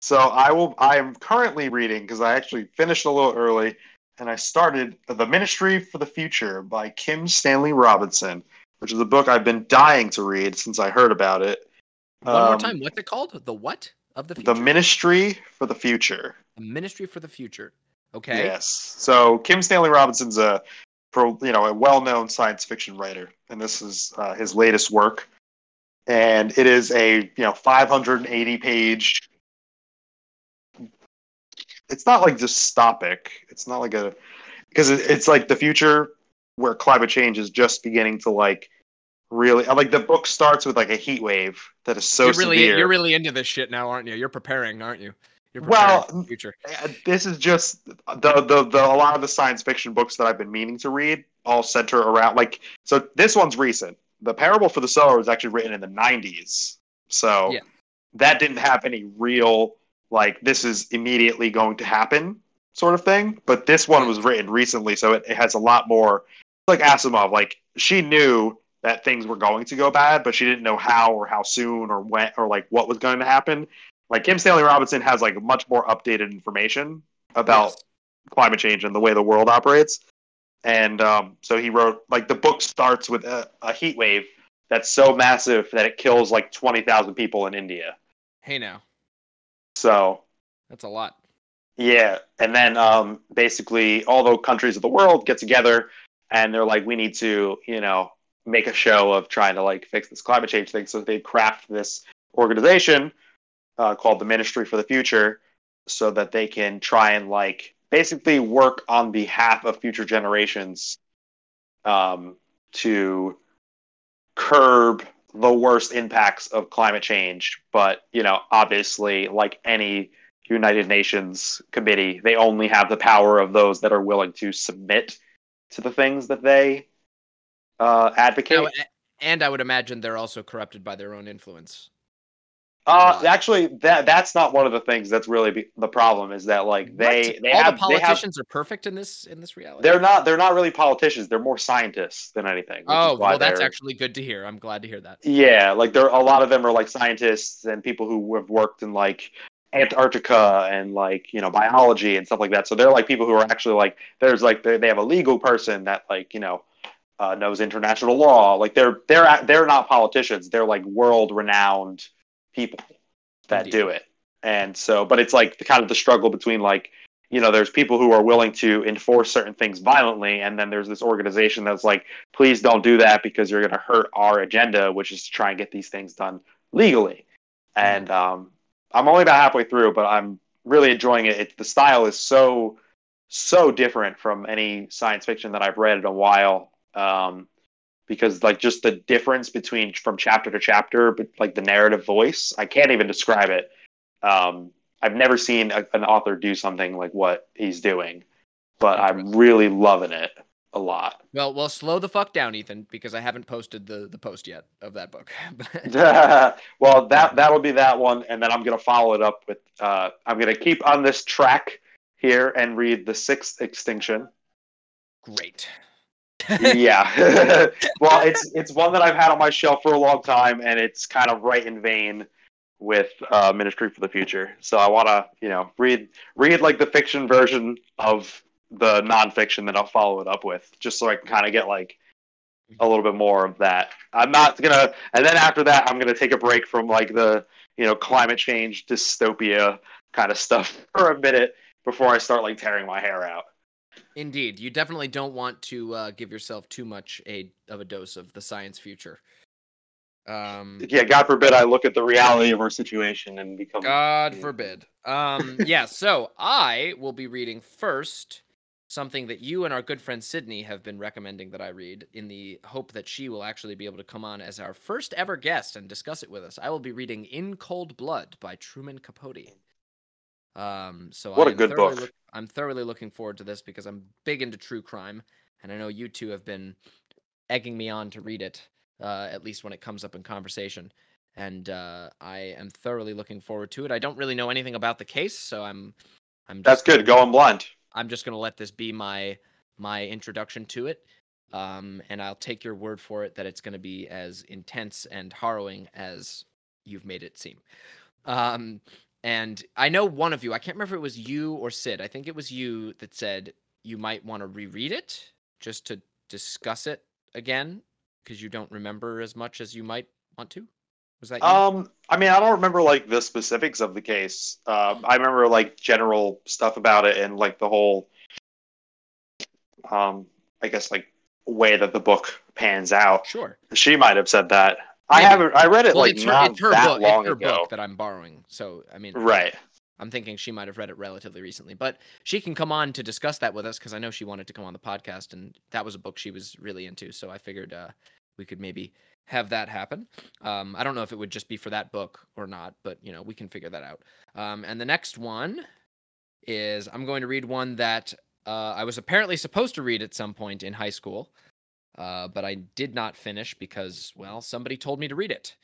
[SPEAKER 3] So I will. I am currently reading because I actually finished a little early, and I started "The Ministry for the Future" by Kim Stanley Robinson, which is a book I've been dying to read since I heard about it.
[SPEAKER 2] One more
[SPEAKER 3] Um,
[SPEAKER 2] time. What's it called? The what of the future?
[SPEAKER 3] The Ministry for the Future.
[SPEAKER 2] The Ministry for the Future. Okay.
[SPEAKER 3] Yes. So Kim Stanley Robinson's a, pro, you know, a well-known science fiction writer, and this is uh, his latest work. And it is a you know 580 page. It's not like dystopic. It's not like a because it's like the future where climate change is just beginning to like really like the book starts with like a heat wave that is so
[SPEAKER 2] you're really
[SPEAKER 3] severe.
[SPEAKER 2] you're really into this shit now, aren't you? You're preparing, aren't you? You're preparing
[SPEAKER 3] Well,
[SPEAKER 2] for the future.
[SPEAKER 3] Uh, this is just the, the the a lot of the science fiction books that I've been meaning to read all center around like so this one's recent. The Parable for the Sower was actually written in the 90s. So
[SPEAKER 2] Yeah.
[SPEAKER 3] that didn't have any real like this is immediately going to happen sort of thing, but this one was written recently so it, it has a lot more like Asimov like she knew that things were going to go bad, but she didn't know how or how soon or when or like what was going to happen. Like Kim Stanley Robinson has like much more updated information about
[SPEAKER 2] Yes.
[SPEAKER 3] climate change and the way the world operates. And um, so he wrote like the book starts with a, a heat wave that's so massive that it kills like twenty thousand people in India.
[SPEAKER 2] Hey now,
[SPEAKER 3] So
[SPEAKER 2] that's a lot.
[SPEAKER 3] yeah, and then um, basically all the countries of the world get together and they're like, we need to, you know, make a show of trying to like fix this climate change thing. So they craft this organization uh, called the Ministry for the Future, so that they can try and like basically work on behalf of future generations um, to curb the worst impacts of climate change. But you know, obviously, like any United Nations committee, they only have the power of those that are willing to submit to the things that they uh, advocate.
[SPEAKER 2] And I would imagine they're also corrupted by their own influence.
[SPEAKER 3] Uh, actually, that that's not one of the things that's really be, the problem. Is that like they
[SPEAKER 2] What?
[SPEAKER 3] they
[SPEAKER 2] all
[SPEAKER 3] have
[SPEAKER 2] the
[SPEAKER 3] they have
[SPEAKER 2] politicians are perfect in this in this reality.
[SPEAKER 3] they're not they're not really politicians. They're more scientists than anything.
[SPEAKER 2] oh well, that's actually good to hear. I'm glad to hear that.
[SPEAKER 3] yeah. Like there a lot of them are like scientists and people who have worked in like Antarctica and like you know biology and stuff like that. So they're like people who are actually like there's like they they have a legal person that like you know uh, knows international law. Like they're they're they're not politicians. They're like world renowned people that
[SPEAKER 2] Indeed.
[SPEAKER 3] do it. And so, but it's like the kind of the struggle between like you know there's people who are willing to enforce certain things violently and then there's this organization that's like please don't do that because you're going to hurt our agenda which is to try and get these things done legally and um, I'm only about halfway through, but I'm really enjoying it. it. The style is so so different from any science fiction that I've read in a while. Um, because like just the difference between from chapter to chapter, but like the narrative voice, I can't even describe it. Um, I've never seen a, an author do something like what he's doing, but I'm really loving it a lot.
[SPEAKER 2] Well, well, slow the fuck down, Ethan, because I haven't posted the the post yet of that book.
[SPEAKER 3] well, that that'll be that one, and then I'm gonna follow it up with. Uh, I'm gonna keep on this track here and read the sixth extinction.
[SPEAKER 2] Great.
[SPEAKER 3] Yeah. well, it's it's one that I've had on my shelf for a long time, and it's kind of right in vein with uh, Ministry for the Future. So I want to, you know, read read like the fiction version of the nonfiction that I'll follow it up with, just so I can kind of get like a little bit more of that. I'm not gonna, and then after that, I'm gonna take a break from like the you know climate change dystopia kind of stuff for a minute before I start like tearing my hair out.
[SPEAKER 2] Indeed, you definitely don't want to uh, give yourself too much a of a dose of the science future.
[SPEAKER 3] Um, yeah, God forbid I look at the reality of our situation and become.
[SPEAKER 2] God forbid. Um, yeah, so I will be reading first something that you and our good friend Sydney have been recommending that I read in the hope that she will actually be able to come on as our first ever guest and discuss it with us. I will be reading In Cold Blood by Truman Capote. Um, so
[SPEAKER 3] what I a good book.
[SPEAKER 2] Look, I'm thoroughly looking forward to this because I'm big into true crime, and I know you two have been egging me on to read it, uh, at least when it comes up in conversation. And uh, I am thoroughly looking forward to it. I don't really know anything about the case, so I'm, I'm.
[SPEAKER 3] That's good. Going blind.
[SPEAKER 2] I'm just gonna let this be my my introduction to it, um, and I'll take your word for it that it's gonna be as intense and harrowing as you've made it seem. Um, and I know one of you, I can't remember if it was you or Sid. I think it was you that said you might want to reread it just to discuss it again because you don't remember as much as you might want to. Was that you?
[SPEAKER 3] Um, I mean, I don't remember like the specifics of the case. Um, I remember like general stuff about it and like the whole, um, I guess like way that the book pans out.
[SPEAKER 2] Sure.
[SPEAKER 3] She might have said that. I haven't. I read it
[SPEAKER 2] well,
[SPEAKER 3] like
[SPEAKER 2] it's
[SPEAKER 3] her, not
[SPEAKER 2] it's her
[SPEAKER 3] that
[SPEAKER 2] book,
[SPEAKER 3] long
[SPEAKER 2] it's her
[SPEAKER 3] ago.
[SPEAKER 2] book that I'm borrowing. So I mean,
[SPEAKER 3] right.
[SPEAKER 2] I'm thinking she might have read it relatively recently, but she can come on to discuss that with us because I know she wanted to come on the podcast, and that was a book she was really into. So I figured uh, we could maybe have that happen. Um, I don't know if it would just be for that book or not, but you know we can figure that out. Um, and the next one is I'm going to read one that uh, I was apparently supposed to read at some point in high school, uh, but I did not finish because well somebody told me to read it.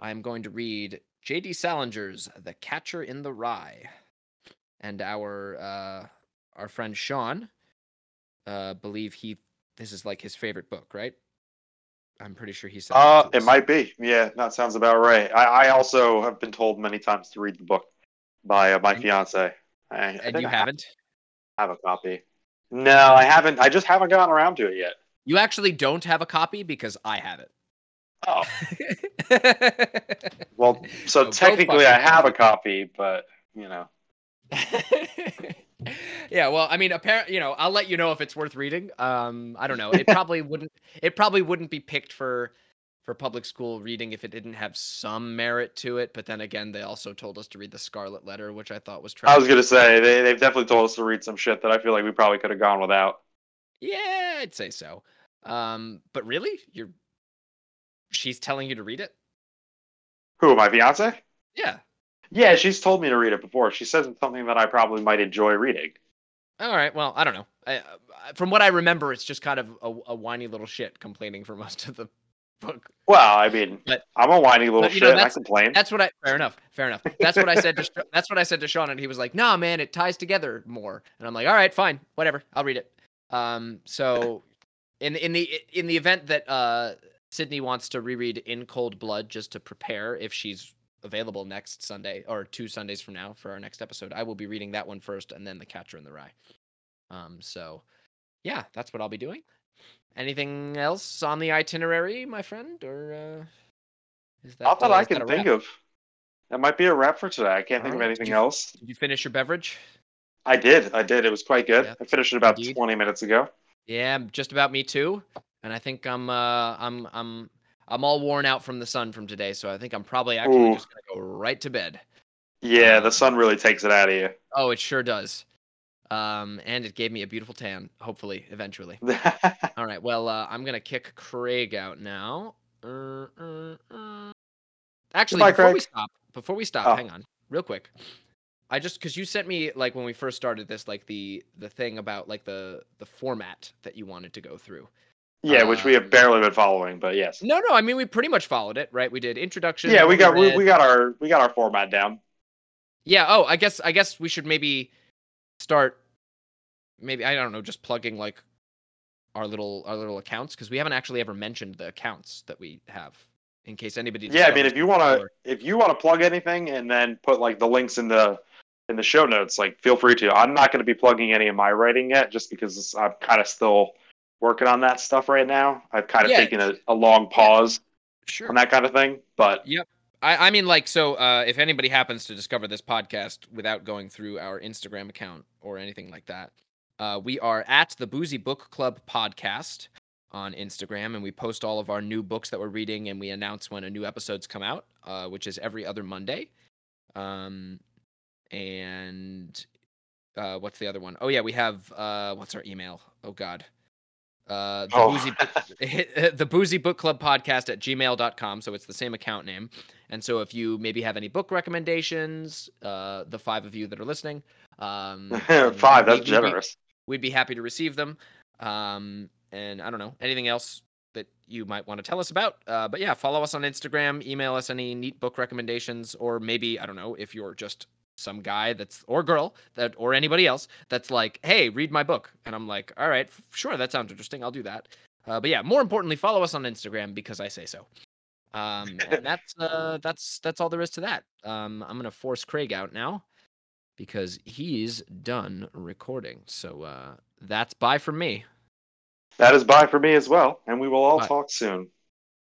[SPEAKER 2] I'm going to read J.D. Salinger's The Catcher in the Rye, and our uh, our friend Sean uh, believe he this is like his favorite book, right? I'm pretty sure he said.
[SPEAKER 3] Uh, it might be. Yeah, that sounds about right. I, I also have been told many times to read the book by uh, my and, fiance. I,
[SPEAKER 2] and I you haven't?
[SPEAKER 3] Have a copy? No, I haven't. I just haven't gotten around to it yet.
[SPEAKER 2] You actually don't have a copy because I have it.
[SPEAKER 3] Oh. well, so, so technically I have a copy, but you know.
[SPEAKER 2] yeah, well, I mean, apparently, you know, I'll let you know if it's worth reading. Um, I don't know. It probably wouldn't. It probably wouldn't be picked for for public school reading if it didn't have some merit to it. But then again, they also told us to read the Scarlet Letter, which I thought was.
[SPEAKER 3] Tragic. I was gonna say they they've definitely told us to read some shit that I feel like we probably could have gone without.
[SPEAKER 2] Yeah, I'd say so. Um, but really, you're she's telling you to read it?
[SPEAKER 3] Who, my fiance?
[SPEAKER 2] Yeah.
[SPEAKER 3] Yeah, she's told me to read it before. She says it's something that I probably might enjoy reading.
[SPEAKER 2] All right. Well, I don't know. I, from what I remember, it's just kind of a, a, whiny little shit complaining for most of the book.
[SPEAKER 3] Well, I mean, but, I'm a whiny little shit. Know, I complain.
[SPEAKER 2] That's what I. Fair enough. Fair enough. That's what I said to. that's what I said to Sean, and he was like, "Nah, man, it ties together more." And I'm like, "All right, fine, whatever. I'll read it." Um. So, in in the in the event that uh Sydney wants to reread In Cold Blood just to prepare if she's available next Sunday or two Sundays from now for our next episode. I will be reading that one first and then The Catcher in the Rye. Um, so yeah, that's what I'll be doing. Anything else on the itinerary, my friend, or uh,
[SPEAKER 3] is that not that I can that think of? That might be a wrap for today. I can't All think right. of anything
[SPEAKER 2] did you,
[SPEAKER 3] else.
[SPEAKER 2] Did you finish your beverage?
[SPEAKER 3] I did. I did. It was quite good. Yeah, I finished it about indeed. 20 minutes ago.
[SPEAKER 2] Yeah, just about me too and I think I'm uh I'm I'm I'm all worn out from the sun from today, so I think I'm probably actually Ooh. just gonna go right to bed.
[SPEAKER 3] Yeah, the sun really takes it out of you.
[SPEAKER 2] Oh, it sure does. Um, and it gave me a beautiful tan. Hopefully, eventually. All right. Well, uh, I'm gonna kick Craig out now. Uh, uh, uh. Actually,
[SPEAKER 3] Goodbye,
[SPEAKER 2] before we stop, before we stop,
[SPEAKER 3] Oh.
[SPEAKER 2] hang on, real quick. I just because you sent me like when we first started this, like the the thing about like the the format that you wanted to go through.
[SPEAKER 3] yeah, which we have
[SPEAKER 2] Um,
[SPEAKER 3] barely been following, but yes.
[SPEAKER 2] No, no. I mean, we pretty much followed it, right? We did introduction.
[SPEAKER 3] Yeah, we got we, we got our we got our format down.
[SPEAKER 2] Yeah. Oh, I guess I guess we should maybe start. Maybe I don't know, just plugging like our little our little accounts because we haven't actually ever mentioned the accounts that we have in case anybody.
[SPEAKER 3] Yeah, I mean, if you want to if you want to plug anything and then put like the links in the in the show notes, like feel free to. I'm not going to be plugging any of my writing yet, just because I'm kind of still working on that stuff right now. I've kind of
[SPEAKER 2] Yeah.
[SPEAKER 3] taken a, a long pause
[SPEAKER 2] sure.
[SPEAKER 3] on that kind of thing, but
[SPEAKER 2] I, I mean, like, so uh, if anybody happens to discover this podcast without going through our Instagram account or anything like that, uh, we are at the Boozy Book Club podcast on Instagram, and we post all of our new books that we're reading, and we announce when a new episode's come out, uh, which is every other Monday. Um, and uh, what's the other one? Oh yeah, we have uh, what's our email? Oh God. Uh, the
[SPEAKER 3] Oh.
[SPEAKER 2] boozy Book- the boozy book club podcast at gmail.com so it's the same account name and so if you maybe have any book recommendations uh the five of you that are listening um
[SPEAKER 3] five.
[SPEAKER 2] we-
[SPEAKER 3] That's
[SPEAKER 2] we'd be-
[SPEAKER 3] generous.
[SPEAKER 2] we'd be happy to receive them um and i don't know anything else that you might want to tell us about uh but yeah follow us on instagram email us any neat book recommendations or maybe i don't know if you're just some guy that's or girl that or anybody else that's like hey read my book. And i'm like all right sure that sounds interesting i'll do that. Uh, but yeah more importantly follow us on instagram because i say so. Um and that's uh that's that's all there is to that. Um i'm gonna force craig out now because he's done recording. So uh that's bye from me.
[SPEAKER 3] That is bye for me as well, and we will all
[SPEAKER 2] Bye.
[SPEAKER 3] talk soon.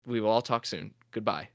[SPEAKER 2] we will all talk soon. Goodbye